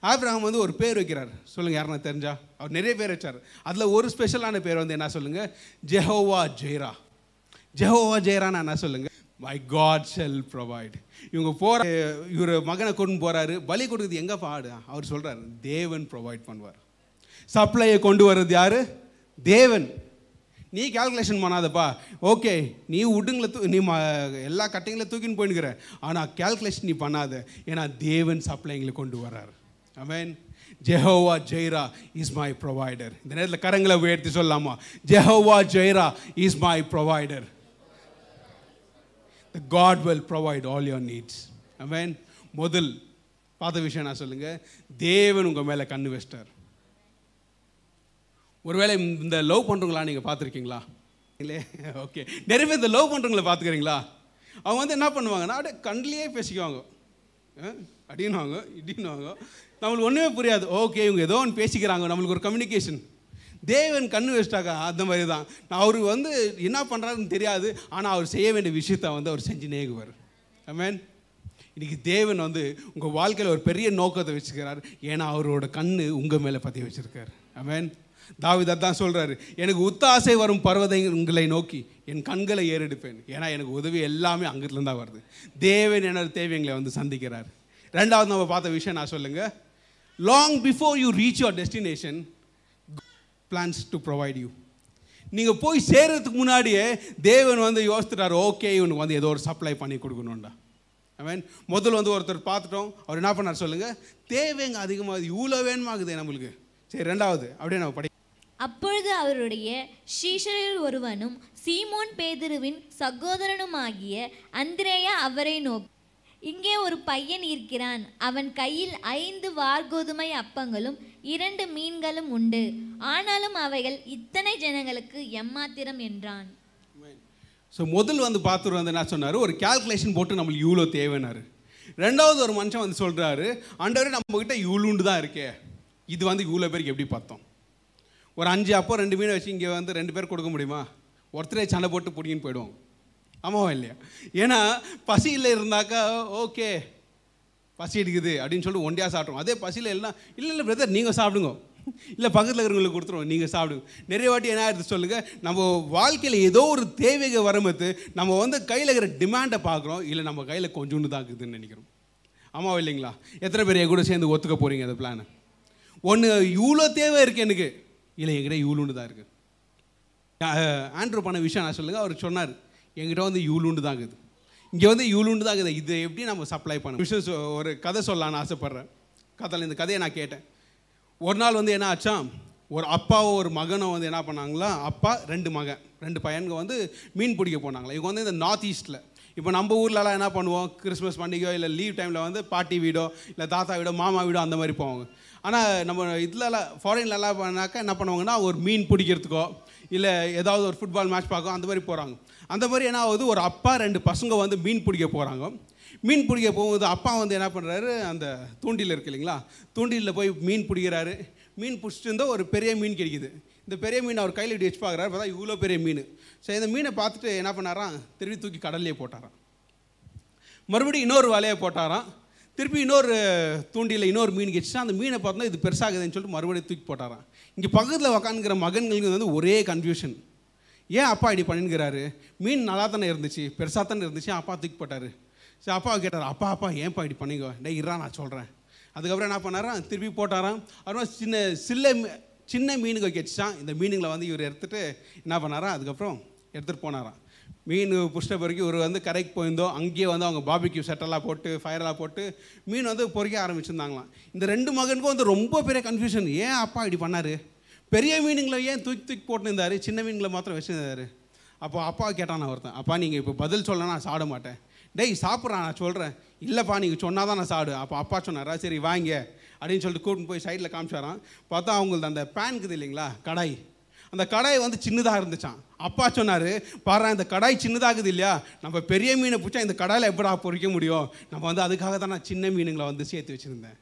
[SPEAKER 2] ஆப்ரஹாம் வந்து ஒரு பேர் வைக்கிறார். சொல்லுங்கள் யாருன்னா தெரிஞ்சா? அவர் நிறைய பேர் வச்சார். அதில் ஒரு ஸ்பெஷலான பேர் வந்து என்ன சொல்லுங்கள் ஜெஹோவா ஜெய்ரா. ஜெஹோவா ஜெய்ரான்னு என்ன சொல்லுங்கள் மை காட் ஷெல் ப்ரொவைட் இவங்க போகிற இவர் மகனை கொண்டு போகிறாரு பலி கொடுக்குறது எங்கே பாடு? அவர் சொல்கிறார் தேவன் ப்ரொவைட் பண்ணுவார். சப்ளையை கொண்டு வர்றது யார்? தேவன். நீ கேல்குலேஷன் பண்ணாதப்பா. ஓகே நீ உடுங்களை தூ நீ ம எல்லா கட்டைங்களும் தூக்கின்னு போயினுக்கிற ஆனால் கால்குலேஷன் நீ பண்ணாத. ஏன்னா தேவன் சப்ளைங்களை கொண்டு வர்றார். அவன் Jehovah Jireh is my provider இந்த நேரத்தில் கரங்களை உயர்த்தி சொல்லலாமா? Jehovah Jireh is my provider God will provide all your needs அவன் முதல் பார்த்த விஷயம் நான் சொல்லுங்க? தேவன் உங்கள் மேலே கண்ணு வச்சிட்டார். ஒருவேளை இந்த லவ் பண்ணுறவங்களா நீங்கள் பார்த்துருக்கீங்களா? இல்லை ஓகே நிறைய பேர் இந்த லவ் பண்ணுறவங்கள பார்த்துக்கிறீங்களா? அவங்க வந்து என்ன பண்ணுவாங்கன்னா அப்படியே கண்லேயே பேசிக்குவாங்க. அப்படின்னுவாங்க இப்படின்னுவாங்க நம்மளுக்கு ஒன்றுமே புரியாது. ஓகே இவங்க ஏதோ ஒன்று பேசிக்கிறாங்க. நம்மளுக்கு ஒரு கம்யூனிகேஷன் தேவன் கண்ணு வச்சிட்டாக்கா அந்த மாதிரி தான் நான் வந்து என்ன பண்ணுறாருன்னு தெரியாது. ஆனால் அவர் செய்ய வேண்டிய விஷயத்தை வந்து அவர் செஞ்சு நேகுவார். ஆமேன் இன்றைக்கி தேவன் வந்து உங்கள் வாழ்க்கையில் ஒரு பெரிய நோக்கத்தை வச்சுக்கிறார். ஏன்னா அவரோட கண்ணு உங்கள் மேலே பற்றி வச்சுருக்கார். ஆமேன் தாவிதா தான் சொல்கிறாரு எனக்கு உத்தாசை வரும் பர்வதங்களை நோக்கி என் கண்களை ஏறெடுப்பேன். ஏன்னா எனக்கு உதவி எல்லாமே அங்கிருந்து தான் வருது. தேவன் எனது தேவையங்களை வந்து சந்திக்கிறார். ரெண்டாவது நம்ம பார்த்த விஷயம் நான் சொல்லுங்கள் long before you reach your destination plans to provide you நீங்கள் போய் சேர்கிறதுக்கு முன்னாடியே தேவன் வந்து யோசித்துட்டார் ஓகே இவனுக்கு வந்து ஏதோ ஒரு சப்ளை பண்ணி கொடுக்கணும்டா. ஐ மீன் முதல்ல வந்து ஒருத்தர் பார்த்துட்டோம். அவர் என்ன பண்ணார் சொல்லுங்கள் தேவைங்க அதிகமாகுது இவ்வளோ வேணுமாகுது நம்மளுக்கு. சரி ரெண்டாவது அப்படியே நம்ம படி.
[SPEAKER 3] அப்பொழுது அவருடைய சீஷரில் ஒருவனும் சீமோன் பேதுருவின் சகோதரனுமாகிய அந்திரேயா அவரை நோக்கி இங்கே ஒரு பையன் இருக்கிறான். அவன் கையில் ஐந்து வார்கோதுமை அப்பங்களும் இரண்டு மீன்களும் உண்டு. ஆனாலும் அவைகள் இத்தனை ஜனங்களுக்கு எம்மாத்திரம் என்றான்.
[SPEAKER 2] ஸோ முதல் வந்து பார்த்துட்டு வந்து என்ன சொன்னார்? ஒரு கால்குலேஷன் போட்டு நம்மளுக்கு இவ்வளோ தேவைனாரு ரெண்டாவது ஒரு மனுஷன் வந்து சொல்கிறாரு ஆண்டவரே நம்மக்கிட்ட இவ்வளோண்டு தான் இருக்கே. இது வந்து இவ்வளோ பேருக்கு எப்படி பார்த்தோம்? ஒரு அஞ்சு அப்போ ரெண்டு மீன் வச்சு இங்கே வந்து ரெண்டு பேர் கொடுக்க முடியுமா? ஒருத்தரே சண்டை போட்டு பிடிங்கின்னு போயிடுவோம் ஆமாவா இல்லையா? ஏன்னா பசியில் இருந்தாக்கா ஓகே பசி எடுக்குது அப்படின்னு சொல்லிட்டு ஒண்டியாக சாப்பிட்றோம் அதே பசியில் எல்லாம் இல்லை இல்லை பிரதர் நீங்கள் சாப்பிடுங்க. இல்லை பக்கத்தில் இருக்கிறவங்களுக்கு கொடுத்துருவோம் நீங்கள் சாப்பிடுங்க. நிறைய வாட்டி என்ன ஆயிடுது சொல்லுங்கள் நம்ம வாழ்க்கையில் ஏதோ ஒரு தேவைகள் வரும்போது நம்ம வந்து கையில் இருக்கிற டிமாண்டை பார்க்குறோம் இல்லை நம்ம கையில் கொஞ்சோண்டு தான் இருக்குதுன்னு நினைக்கிறோம். ஆமாவா இல்லைங்களா? எத்தனை பேர் என் கூட சேர்ந்து ஒத்துக்க போகிறீங்க அந்த பிளானை ஒன்று இவ்வளோ தேவை இருக்குது எனக்கு. இல்லை என்கிட்ட இவ்வளோண்டு தான் இருக்குது அஹ், ஆண்ட்ரூ பண்ண விஷயம் நான் சொல்லுங்கள் அவர் சொன்னார். எங்கிட்ட வந்து இவ்வளோண்டு தான் இருக்குது. இங்கே வந்து இவ்வளோண்டு தான் இருக்குது. இதை எப்படி நம்ம சப்ளை பண்ண விஷயம் சொ- ஒரு கதை சொல்லலாம்னு ஆசைப்பட்றேன். கதையில் இந்த கதையை நான் கேட்டேன். ஒரு நாள் வந்து என்ன ஆச்சா? ஒரு அப்பாவும் ஒரு மகனும் வந்து என்ன பண்ணாங்களா? அப்பா ரெண்டு மகன். ரெண்டு பையனுங்க வந்து மீன் பிடிக்க போனாங்களா இவங்க வந்து இந்த நார்த் ஈஸ்ட்டில் இப்போ நம்ம ஊர்லலாம் என்ன பண்ணுவோம்? கிறிஸ்மஸ் பண்டிகையோ இல்லை லீவ் டைமில் வந்து பாட்டி வீடோ இல்லை தாத்தா வீடோ மாமா வீடோ அந்த மாதிரி போவாங்க. ஆனால் நம்ம இதுலலாம் ஃபாரின்லலாம் பண்ணாக்கா என்ன பண்ணுவாங்கன்னா ஒரு மீன் பிடிக்கிறதுக்கோ இல்லை ஏதாவது ஒரு ஃபுட்பால் மேட்ச் பார்க்கும் அந்த மாதிரி போகிறாங்க அந்த மாதிரி என்ன ஆகுது? ஒரு அப்பா ரெண்டு பசங்க வந்து மீன் பிடிக்க போகிறாங்க மீன் பிடிக்க போகும்போது அப்பா வந்து என்ன பண்ணுறாரு அந்த தூண்டில் இருக்கு இல்லைங்களா? தூண்டிலில் போய் மீன் பிடிக்கிறாரு. மீன் பிடிச்சிட்டு இருந்தால் ஒரு பெரிய மீன் கிடைக்குது. இந்த பெரிய மீன் அவர் கையில் இப்படி வச்சு பார்க்குறாரு. பார்த்தா இவ்வளோ பெரிய மீன். சரி இந்த மீனை பார்த்துட்டு என்ன பண்ணாராம்? திருப்பி தூக்கி கடல்லையே போட்டாராம். மறுபடியும் இன்னொரு வலையை போட்டாராம். திருப்பி இன்னொரு தூண்டியில் இன்னொரு மீன் கிடச்சிட்டு அந்த மீனை பார்த்தோன்னா இது பெருசாகுதுன்னு சொல்லிட்டு மறுபடியும் தூக்கி போட்டாராம். இங்கே பக்கத்தில் உக்காந்துக்கிற மகன்களுக்கு வந்து ஒரே கன்ஃபியூஷன் ஏன் அப்பா இப்படி பண்ணிருக்கிறாரு மீன் நல்லா தானே இருந்துச்சு பெருசாக தானே இருந்துச்சு அப்பா தூக்கி போட்டார்? சரி அப்பா கேட்டார் அப்பா அப்பா ஏன்ப்பா இப்படி பண்ணிக்கோ? டே இறா நான் சொல்கிறேன் அதுக்கப்புறம் என்ன பண்ணாராம் திருப்பி போட்டாராம். அப்புறம் சின்ன சில்ல மீ- சின்ன மீனுக்கு வச்சான் இந்த மீனுங்களை வந்து இவர் எடுத்துகிட்டு என்ன பண்ணாராம் அதுக்கப்புறம் எடுத்துகிட்டு போனாராம். மீன் புஷ்ட பிறகு இவர் வந்து கரைக்கு போயிருந்தோம். அங்கேயே வந்து அவங்க பாபிக்யூ செட்டெல்லாம் போட்டு ஃபயரெல்லாம் போட்டு மீன் வந்து பொறிக்க ஆரம்பிச்சிருந்தாங்களாம். இந்த ரெண்டு மகனுக்கும் வந்து ரொம்ப பெரிய கன்ஃபியூஷன் ஏன் அப்பா இப்படி பண்ணார்? பெரிய மீனுங்களை ஏன் தூக்கி தூக்கி போட்டுருந்தார்? சின்ன மீன்களை மாத்திரம் வச்சுருந்தாரு. அப்போ அப்பா கேட்டான் ஒருத்தன் அப்பா நீங்கள் இப்போ பதில் சொல்ல நான் சாப்பிட மாட்டேன். டேய் சாப்பிட்றான் நான் சொல்கிறேன் இல்லைப்பா நீங்கள் சொன்னால் தான் நான் சாப்பிடு அப்போ அப்பா சொன்னாரா சரி வாங்க. அப்படின்னு சொல்லிட்டு கூட்டின்னு போய் சைடில் காமிச்சாரான் பார்த்தா அவங்களது அந்த பேன் இருக்குது இல்லைங்களா கடாய். அந்த கடாய் வந்து சின்னதாக இருந்துச்சான் அப்பா சொன்னார் பாரு இந்த கடாய் சின்னதாகுது இல்லையா? நம்ம பெரிய மீனை பிடிச்சா இந்த கடாயில் எப்படா பொறிக்க முடியும்? நம்ம வந்து அதுக்காக தான் நான் சின்ன மீனுங்களை வந்து சேர்த்து வச்சுருந்தேன்.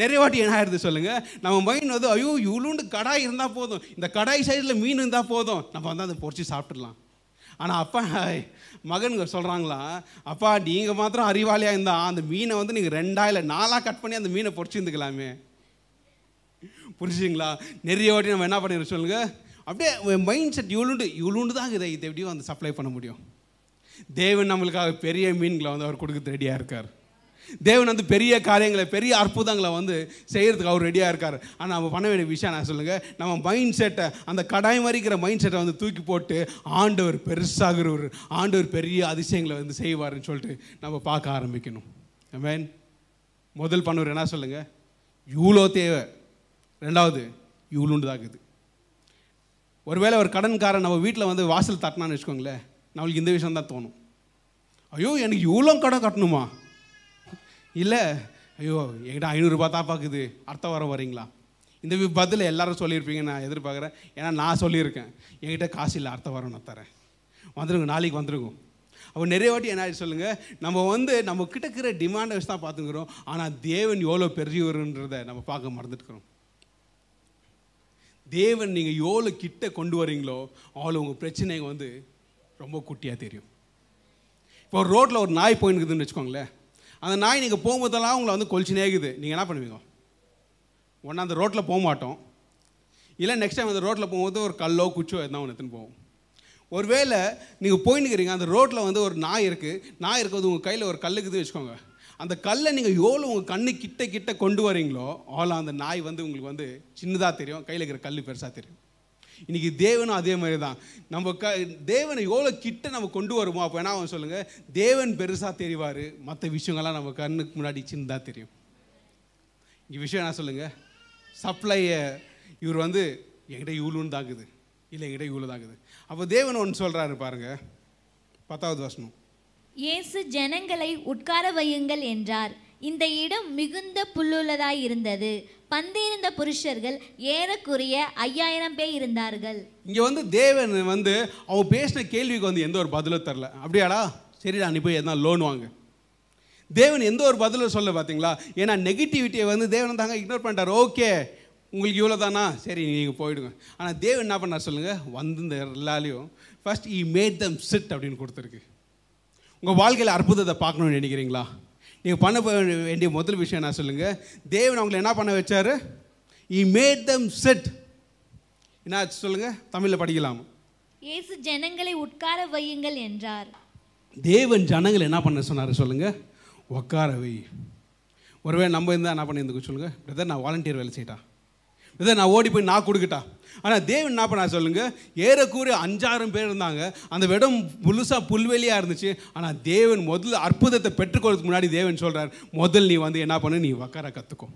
[SPEAKER 2] நிறைய வாட்டி என்ன ஆயிடுது சொல்லுங்கள் நம்ம மைண்ட் வந்து ஐயோ இவ்வளோண்டு கடாய் இருந்தால் போதும். இந்த கடாய் சைடில் மீன் இருந்தால் போதும். நம்ம வந்து அதை பொறிச்சு சாப்பிட்றலாம் ஆனால் அப்பா மகன்கள் சொல்கிறாங்களா அப்பா நீங்கள் மாத்திரம் அறிவாளியாக இருந்தால் அந்த மீனை வந்து நீங்கள் ரெண்டா இல்லை நாலாக கட் பண்ணி அந்த மீனை பொறிச்சிருந்துக்கலாமே. புரிஞ்சுங்களா நிறைய வாட்டி நம்ம என்ன பண்ணிடுறோம் சொல்லுங்க? அப்படியே மைண்ட் செட் இவ்வளோண்டு இவ்வளோண்டு தான் இதை இதை எப்படியும் வந்து சப்ளை பண்ண முடியும். தேவன் நம்மளுக்காக பெரிய மீன்களை வந்து அவர் கொடுக்க ரெடியாக இருக்கார். தேவன் வந்து பெரிய காரியங்களை பெரிய அற்புதங்களை வந்து செய்கிறதுக்கு அவர் ரெடியாக இருக்கார். ஆனால் நம்ம பண்ண வேண்டிய விஷயம் நான் சொல்லுங்கள் நம்ம மைண்ட் செட்டை அந்த கடாய் மறிக்கிற மைண்ட் செட்டை வந்து தூக்கி போட்டு ஆண்டவர் பெருசாகிறவர் ஆண்டவர் பெரிய அதிசயங்களை வந்து செய்வார்னு சொல்லிட்டு நம்ம பார்க்க ஆரம்பிக்கணும். மேன் முதல் பண்ணவர் என்ன சொல்லுங்கள் இவ்வளோ தேவை. ரெண்டாவது இவ்வளோண்டு தாக்குது ஒருவேளை ஒரு கடன்காரன் நம்ம வீட்டில் வந்து வாசல் தட்டினான்னு வச்சுக்கோங்களேன் நம்மளுக்கு இந்த விஷயம் தான் தோணும். ஐயோ எனக்கு இவ்வளோ கடன் கட்டணுமா? இல்லை. ஐயோ என்கிட்ட ஐநூறுரூபா தான் பார்க்குது அடுத்த வாரம் வரீங்களா? இந்த பதில் எல்லாரும் சொல்லியிருப்பீங்க நான் எதிர்பார்க்குறேன். ஏன்னா நான் சொல்லியிருக்கேன். என்கிட்ட காசு இல்லை அடுத்த வாரம் நான் தரேன். வந்துருங்க நாளைக்கு வந்துருக்கும் அப்போ நிறைய வாட்டி என்ன ஆயிடுச்சு சொல்லுங்க நம்ம வந்து நம்ம கிட்ட இருக்கிற டிமாண்டை வச்சு தான் பார்த்துக்கிறோம். ஆனால் தேவன் எவ்வளோ பெரியவருன்றதை நம்ம பார்க்க மறந்துட்டுக்கிறோம். தேவன் நீங்கள் எவ்வளோ கிட்ட கொண்டு வரீங்களோ அவ்வளோ உங்கள் பிரச்சனைங்க வந்து ரொம்ப குட்டியாக தெரியும். இப்போ ஒரு ரோட்டில் ஒரு நாய் போயின்னு இருக்குதுன்னு வச்சுக்கோங்களேன். அந்த நாய் நீங்கள் போகும்போதெல்லாம் உங்களை வந்து கொலிச்சுனே இருக்குது. நீங்கள் என்ன பண்ணுவீங்க? ஒன்றா அந்த ரோட்டில் போக மாட்டோம். இல்லை நெக்ஸ்ட் டைம் அந்த ரோட்டில் போகும்போது ஒரு கல்லோ குச்சோ எதுனா ஒன்று எடுத்துன்னு போவோம். ஒருவேளை நீங்கள் போயின்னு இருக்கிறீங்க அந்த ரோட்டில் வந்து ஒரு நாய் இருக்குது நாய் இருக்கிறது உங்கள் கையில் ஒரு கல் இருக்குதுன்னு வச்சுக்கோங்க. அந்த கல்லை நீங்கள் எவ்வளோ உங்கள் கண்ணு கிட்ட கிட்ட கொண்டு வரீங்களோ அவ்வளோ அந்த நாய் வந்து உங்களுக்கு வந்து சின்னதாக தெரியும் கையில் இருக்கிற கல் பெருசாக தெரியும். இன்றைக்கி தேவனும் அதே மாதிரி தான் நம்ம க தேவனை எவ்வளோ கிட்ட நம்ம கொண்டு வருமோ அப்போ என்ன அவன் சொல்லுங்கள் தேவன் பெருசாக தெரிவார் மற்ற விஷயங்கள்லாம் நம்ம கண்ணுக்கு முன்னாடி சின்னதாக தெரியும். இங்கே விஷயம் என்ன சொல்லுங்கள் சப்ளையை இவர் வந்து என்கிட்ட இவ்வளோன்னு தாக்குது. இல்லை என்கிட்ட இவ்வளோ தாக்குது. அப்போ தேவன் ஒன்று சொல்கிறாரு பாருங்கள் பத்தாவது வசனம்.
[SPEAKER 3] இயேசு ஜனங்களை உட்கார வையுங்கள் என்றார். இந்த இடம் மிகுந்த புல்லுள்ளதாய் இருந்தது. பந்திருந்த புருஷர்கள் ஏறக்குறைய ஐயாயிரம் பேர் இருந்தார்கள்.
[SPEAKER 2] இங்கே வந்து தேவன் வந்து அவன் பேசின கேள்விக்கு வந்து எந்த ஒரு பதிலும் தரல. அப்படியாடா? சரிடா நீ போய் எதனா லோன் வாங்க. தேவன் எந்த ஒரு பதிலும் சொல்ல பார்த்தீங்களா ஏன்னா நெகட்டிவிட்டியை வந்து தேவன் தாங்க இக்னோர் பண்ணிட்டார். ஓகே உங்களுக்கு இவ்வளோ தானா? சரி நீங்கள் போயிடுங்க. ஆனால் தேவன் என்ன பண்ணார் சொல்லுங்கள் வந்து இந்த எல்லாலையும் first he made them sit அப்படின்னு கொடுத்துருக்கு. உங்கள் வாழ்க்கையில் அற்புதத்தை பார்க்கணும்னு நினைக்கிறீங்களா? நீங்கள் பண்ண வேண்டிய முதல் விஷயம் என்ன சொல்லுங்கள் தேவன் அவங்களை என்ன பண்ண வச்சாரு? இ மேட் தம் சிட் என்ன சொல்லுங்கள் தமிழில் படிக்கலாம்.
[SPEAKER 3] இயேசு ஜனங்களை உட்கார வையுங்கள் என்றார்.
[SPEAKER 2] தேவன் ஜனங்கள் என்ன பண்ண சொன்னார் சொல்லுங்கள் உட்கார வை. ஒருவேளை நம்ம இருந்தால் என்ன பண்ணியிருந்துக்க சொல்லுங்கள் பிரதர் நான் வாலண்டியர் வேலை செய்யட்டா? இதை நான் ஓடி போய் நான் கொடுக்கட்டா? ஆனால் தேவன் என்ன பண்ணா சொல்லுங்க? ஏறக்குறைய அஞ்சாயிரம் பேர் இருந்தாங்க. அந்த இடம் முழுசாக புல்வெளியாக இருந்துச்சு. ஆனால் தேவன் முதல்ல அற்புதத்தை பெற்றுக்கொள்றதுக்கு முன்னாடி தேவன் சொல்கிறார் முதல் நீ வந்து என்ன பண்ணு? நீ உக்கார கற்றுக்கோ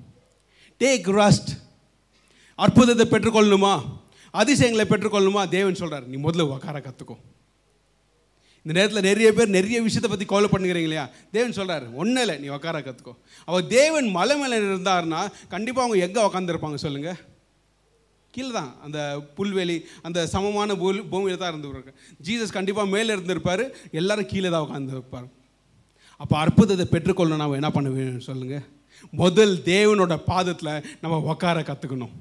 [SPEAKER 2] டேக் ரஸ்ட் அற்புதத்தை பெற்றுக்கொள்ளணுமா? அதிசயங்களை பெற்றுக்கொள்ளணுமா? தேவன் சொல்கிறார் நீ முதல்ல உக்கார கற்றுக்கோ இந்த நேரத்தில் நிறைய பேர் நிறைய விஷயத்தை பற்றி கவலை பண்ணுகிறீங்க இல்லையா? தேவன் சொல்றாரு ஒன்றும் இல்லை நீ உக்கார கற்றுக்கோ அவர் தேவன் மலை மேலே இருந்தாருன்னா கண்டிப்பாக அவங்க எங்கே உக்காந்துருப்பாங்க சொல்லுங்கள் கீழே தான் அந்த புல்வெளி அந்த சமமான பூல் பூமியில் தான் இருந்துருப்பாரு ஜீசஸ் கண்டிப்பாக மேலே இருந்திருப்பார் எல்லாரும் கீழே தான் உட்காந்துருப்பார் அப்போ அற்புதத்தை பெற்றுக்கொள்ளணும் நம்ம என்ன பண்ண வேணும் சொல்லுங்கள் முதல் தேவனோட பாதத்தில் நம்ம உக்கார கற்றுக்கணும்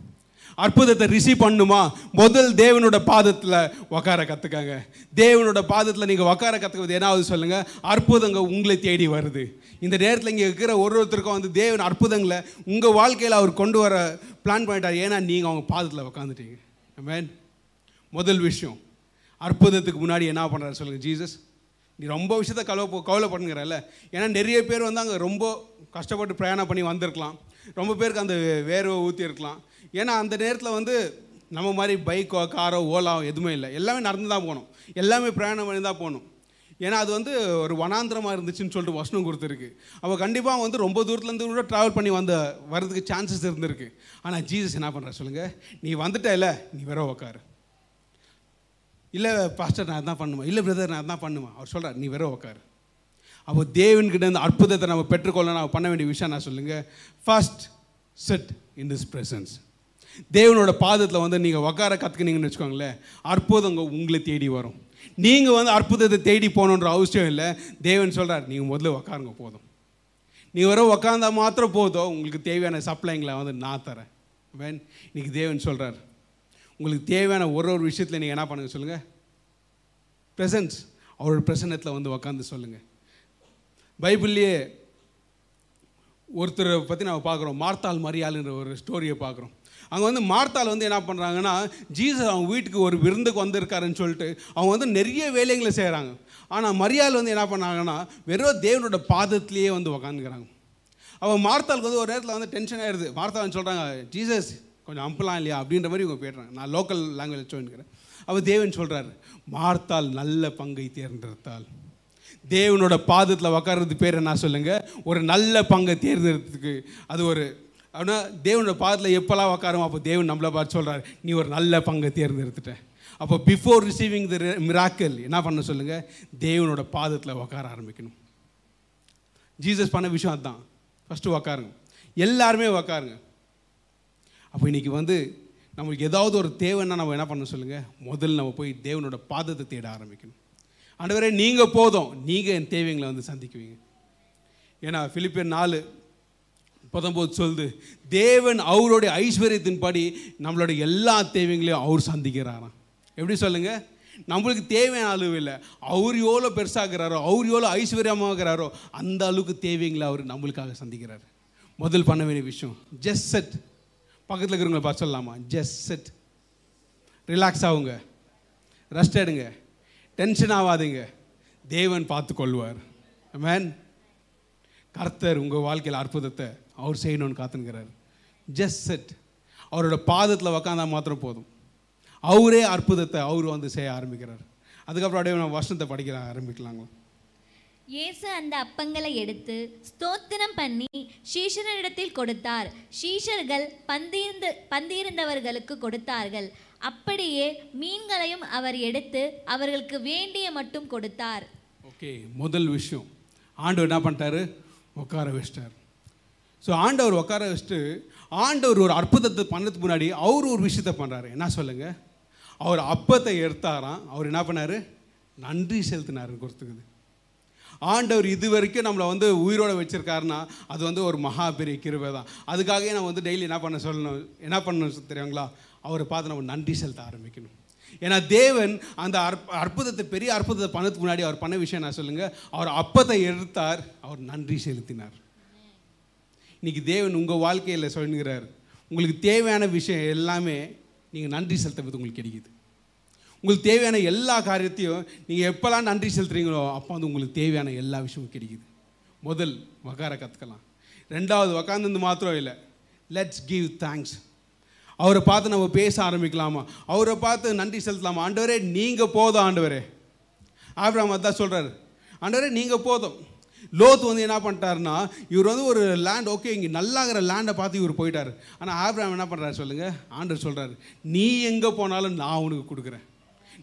[SPEAKER 2] அற்புதத்தை ரிசீவ் பண்ணுமா? முதல் தேவனோட பாதத்தில் உக்கார கற்றுக்காங்க தேவனோட பாதத்தில் நீங்கள் உக்கார கற்றுக்கிறது என்ன சொல்லுங்கள் அற்புதங்க உங்களை தேடி வருது. இந்த நேரத்தில் இங்கே இருக்கிற ஒரு ஒருத்தருக்கும் வந்து தேவன் அற்புதங்களை உங்கள் வாழ்க்கையில் அவர் கொண்டு வர பிளான் பண்ணிட்டார். ஏன்னா நீங்கள் அவங்க பாதத்தில் உக்காந்துட்டீங்க. மேன் முதல் விஷயம். அற்புதத்துக்கு முன்னாடி என்ன பண்ணுறாரு சொல்லுங்கள் ஜீசஸ் நீ ரொம்ப விஷயத்த கவலை கவலை பண்ணுங்கிறல்ல ஏன்னா நிறைய பேர் வந்து அங்கே ரொம்ப கஷ்டப்பட்டு பிரயாணம் பண்ணி வந்திருக்கலாம். ரொம்ப பேருக்கு அந்த வேர்வை ஊற்றி இருக்கலாம் ஏன்னா அந்த நேரத்தில் வந்து நம்ம மாதிரி பைக்கோ காரோ ஓலாவோ எதுவுமே இல்லை. எல்லாமே நடந்து தான் போகணும். எல்லாமே பிரயாணம் பண்ணி தான் போகணும். ஏன்னா அது வந்து ஒரு வனாந்திரமாக இருந்துச்சுன்னு சொல்லிட்டு வசனம் கொடுத்துருக்கு. அவள் கண்டிப்பாக வந்து ரொம்ப தூரத்துலேருந்து கூட ட்ராவல் பண்ணி வந்த வரதுக்கு சான்சஸ் இருந்திருக்கு. ஆனால் ஜீசஸ் என்ன பண்ணுற சொல்லுங்கள் நீ வந்துட்டல நீ வேற உக்காரு. இல்லை பாஸ்டர் நான் தான் பண்ணுவேன். இல்லை பிரதர் நான் தான் பண்ணுவேன். அவர் சொல்கிறார் நீ வேற உக்காரு. அப்போ தேவன்கிட்ட இந்த அற்புதத்தை நம்ம பெற்றுக்கொள்ள நான் பண்ண வேண்டிய விஷயம் நான் சொல்லுங்கள் first sit in this presence தேவனோட பாதத்தில் வந்து நீங்கள் உக்கார கற்றுக்கினீங்கன்னு வச்சுக்கோங்களேன் அற்புதம் உங்களை தேடி வரும். நீங்கள் வந்து அற்புதத்தை தேடி போகணுன்ற அவசியம் இல்லை. தேவன் சொல்கிறார் நீங்கள் முதல்ல உக்காருங்க போதும். நீங்கள் வர உக்காந்தா மாத்திரம் போதும். உங்களுக்கு தேவையான சப்ளைங்களை வந்து நான் தரேன். வேன் இன்னைக்கு தேவன் சொல்கிறார் உங்களுக்கு தேவையான ஒரு ஒரு விஷயத்தில் நீங்கள் என்ன பண்ணுங்க சொல்லுங்கள் ப்ரெசன்ஸ் அவரோட பிரசன்னத்தில் வந்து உக்காந்து சொல்லுங்கள் பைபிள்லேயே ஒருத்தரை பற்றி நம்ம பார்க்குறோம். மார்த்தாள் மரியாளுன்ற ஒரு ஸ்டோரியை பார்க்குறோம். அங்கே வந்து மார்த்தாள் வந்து என்ன பண்ணுறாங்கன்னா ஜீசஸ் அவங்க வீட்டுக்கு ஒரு விருந்துக்கு வந்திருக்காருன்னு சொல்லிட்டு அவங்க வந்து நிறைய வேலைகளை செய்கிறாங்க ஆனால் மரியாள் வந்து என்ன பண்ணாங்கன்னா வெறும் தேவனோட பாதத்திலேயே வந்து உக்காந்துக்கிறாங்க. அவள் மார்த்தாளுக்கு வந்து ஒரு நேரத்தில் வந்து டென்ஷன் ஆயிடுது. மார்த்தாள்னு சொல்கிறாங்க ஜீசஸ் கொஞ்சம் அம்பலாம் இல்லையா? அப்படின்ற மாதிரி இவங்க போய்ட்றாங்க. நான் லோக்கல் லாங்குவேஜ் சொல்லிக்கிறேன். அவள் தேவன் சொல்கிறாரு மார்த்தாள் நல்ல பங்கை தேர்ந்தெடுத்தால் தேவனோட பாதத்தில் உக்காரது பேர் என்ன சொல்லுங்கள் ஒரு நல்ல பங்கை தேர்ந்தெடுத்துக்கு அது ஒரு அப்படின்னா தேவனோட பாதத்தில் எப்போல்லாம் உக்காரமோ அப்போ தேவன் நம்மளை பார்த்து சொல்கிறார் நீ ஒரு நல்ல பங்கை தேர்ந்தெடுத்துட்ட. அப்போ பிஃபோர் ரிசீவிங் த மிராக்கல் என்ன பண்ண சொல்லுங்கள் தேவனோட பாதத்தில் உக்கார ஆரம்பிக்கணும். ஜீசஸ் பண்ண விஷயம் அதுதான் ஃபஸ்ட்டு உக்காருங்க. எல்லாருமே உக்காருங்க. அப்போ இன்றைக்கி வந்து நம்மளுக்கு ஏதாவது ஒரு தேவைன்னா நம்ம என்ன பண்ண சொல்லுங்கள் முதல்ல நம்ம போய் தேவனோட பாதத்தை தேட ஆரம்பிக்கணும். ஆண்டவரே நீங்கள் போதும். நீங்கள் என் தேவைங்களை வந்து சந்திக்குவீங்க. ஏன்னா ஃபிலிப்பியன் நாலு பத்தொம்போது சொல்லுது தேவன் அவருடைய ஐஸ்வர்யத்தின்படி நம்மளுடைய எல்லா தேவைகளையும் அவர் சந்திக்கிறாராம். எப்படி சொல்லுங்கள் நம்மளுக்கு தேவையான அளவு இல்லை. அவர் எவ்வளோ பெருசாகிறாரோ அவர் எவ்வளோ ஐஸ்வர்யமாகிறாரோ அந்த அளவுக்கு தேவைங்களை அவர் நம்மளுக்காக சந்திக்கிறார். முதல் பண்ண வேண்டிய விஷயம் ஜஸ்ட் செட் பக்கத்தில் இருக்கிறவங்களை பார்த்து சொல்லலாமா? ஜஸ்ட் செட் ரிலாக்ஸ் ஆகுங்க. ரெஸ்ட் எடுங்க. டென்ஷன் ஆகாதீங்க. தேவன் பார்த்து கொள்வார் மேன் கர்த்தர் உங்கள் வாழ்க்கையில் அற்புதத்தை அவர் செய்யணும்னு காத்துங்கிறார் ஜஸ்ட் செட் அவரோட பாதத்தில் உக்காந்தா மாத்திரம் போதும். அவரே அற்புதத்தை அவர் வந்து செய்ய ஆரம்பிக்கிறார். அதுக்கப்புறம் அப்படியே நம்ம வசனத்தை படிக்கிற ஆரம்பிக்கலாங்க
[SPEAKER 3] இயேசு அந்த அப்பங்களை எடுத்து ஸ்தோத்திரம் பண்ணி சீஷரிடத்தில் கொடுத்தார். சீஷர்கள் பந்திருந்த பந்திருந்தவர்களுக்கு கொடுத்தார்கள். அப்படியே மீன்களையும் அவர் எடுத்து அவர்களுக்கு வேண்டிய மட்டும் கொடுத்தார்.
[SPEAKER 2] ஓகே முதல் விஷயம். ஆண்டவர் என்ன பண்ணிட்டாரு? உட்கார வச்சிட்டார். ஸோ ஆண்டவர் உட்கார வச்சுட்டு ஆண்டவர் ஒரு அற்புதத்தை பண்ணதுக்கு முன்னாடி அவர் ஒரு விஷயத்த பண்ணுறாரு என்ன சொல்லுங்கள் அவர் அப்பத்தை எடுத்தாராம். அவர் என்ன பண்ணார்? நன்றி செலுத்தினாருன்னு கொடுத்துக்குது. ஆண்டவர் இது வரைக்கும் நம்மளை வந்து உயிரோடு வச்சிருக்காருன்னா அது வந்து ஒரு மகா பெரிய கிருபை தான். அதுக்காகவே நம்ம வந்து டெய்லி என்ன பண்ண சொல்லணும்? என்ன பண்ணணும் தெரியுங்களா? அவரை பார்த்து நம்ம நன்றி செலுத்த ஆரம்பிக்கணும். ஏன்னா தேவன் அந்த அற்ப அற்புதத்தை பெரிய அற்புதத்தை பண்ணதுக்கு முன்னாடி அவர் பண்ண விஷயம் நான் சொல்லுங்கள் அவர் அப்பத்தை எடுத்தார் அவர் நன்றி செலுத்தினார். இன்றைக்கி தேவன் உங்கள் வாழ்க்கையில் சொல்லுகிறார். உங்களுக்கு தேவையான விஷயம் எல்லாமே நீங்கள் நன்றி செலுத்துறது உங்களுக்கு கிடைக்குது. உங்களுக்கு தேவையான எல்லா காரியத்தையும் நீங்கள் எப்போல்லாம் நன்றி செலுத்துறீங்களோ அப்போ வந்து உங்களுக்கு தேவையான எல்லா விஷயமும் கிடைக்குது. முதல் உக்கார கற்றுக்கலாம் ரெண்டாவது உக்காந்து மாத்திரம் இல்லை. லெட்ஸ் கிவ் தேங்க்ஸ் அவரை பார்த்து நம்ம பேச ஆரம்பிக்கலாமா? அவரை பார்த்து நன்றி செலுத்தலாமா? ஆண்டவரே நீங்கள் போதும் ஆண்டவரே. ஆப்ராம் அதான் சொல்கிறாரு ஆண்டவரே நீங்கள் போதும். லோத் வந்து என்ன பண்ணிட்டாருன்னா இவர் வந்து ஒரு லேண்ட் ஓகே இங்கே நல்லாகிற லேண்டை பார்த்து இவர் போயிட்டார். ஆனால் ஆப்ராம் என்ன பண்ணுறாரு சொல்லுங்கள் ஆண்டர் சொல்கிறாரு நீ எங்கே போனாலும் நான் உனக்கு கொடுக்குறேன்.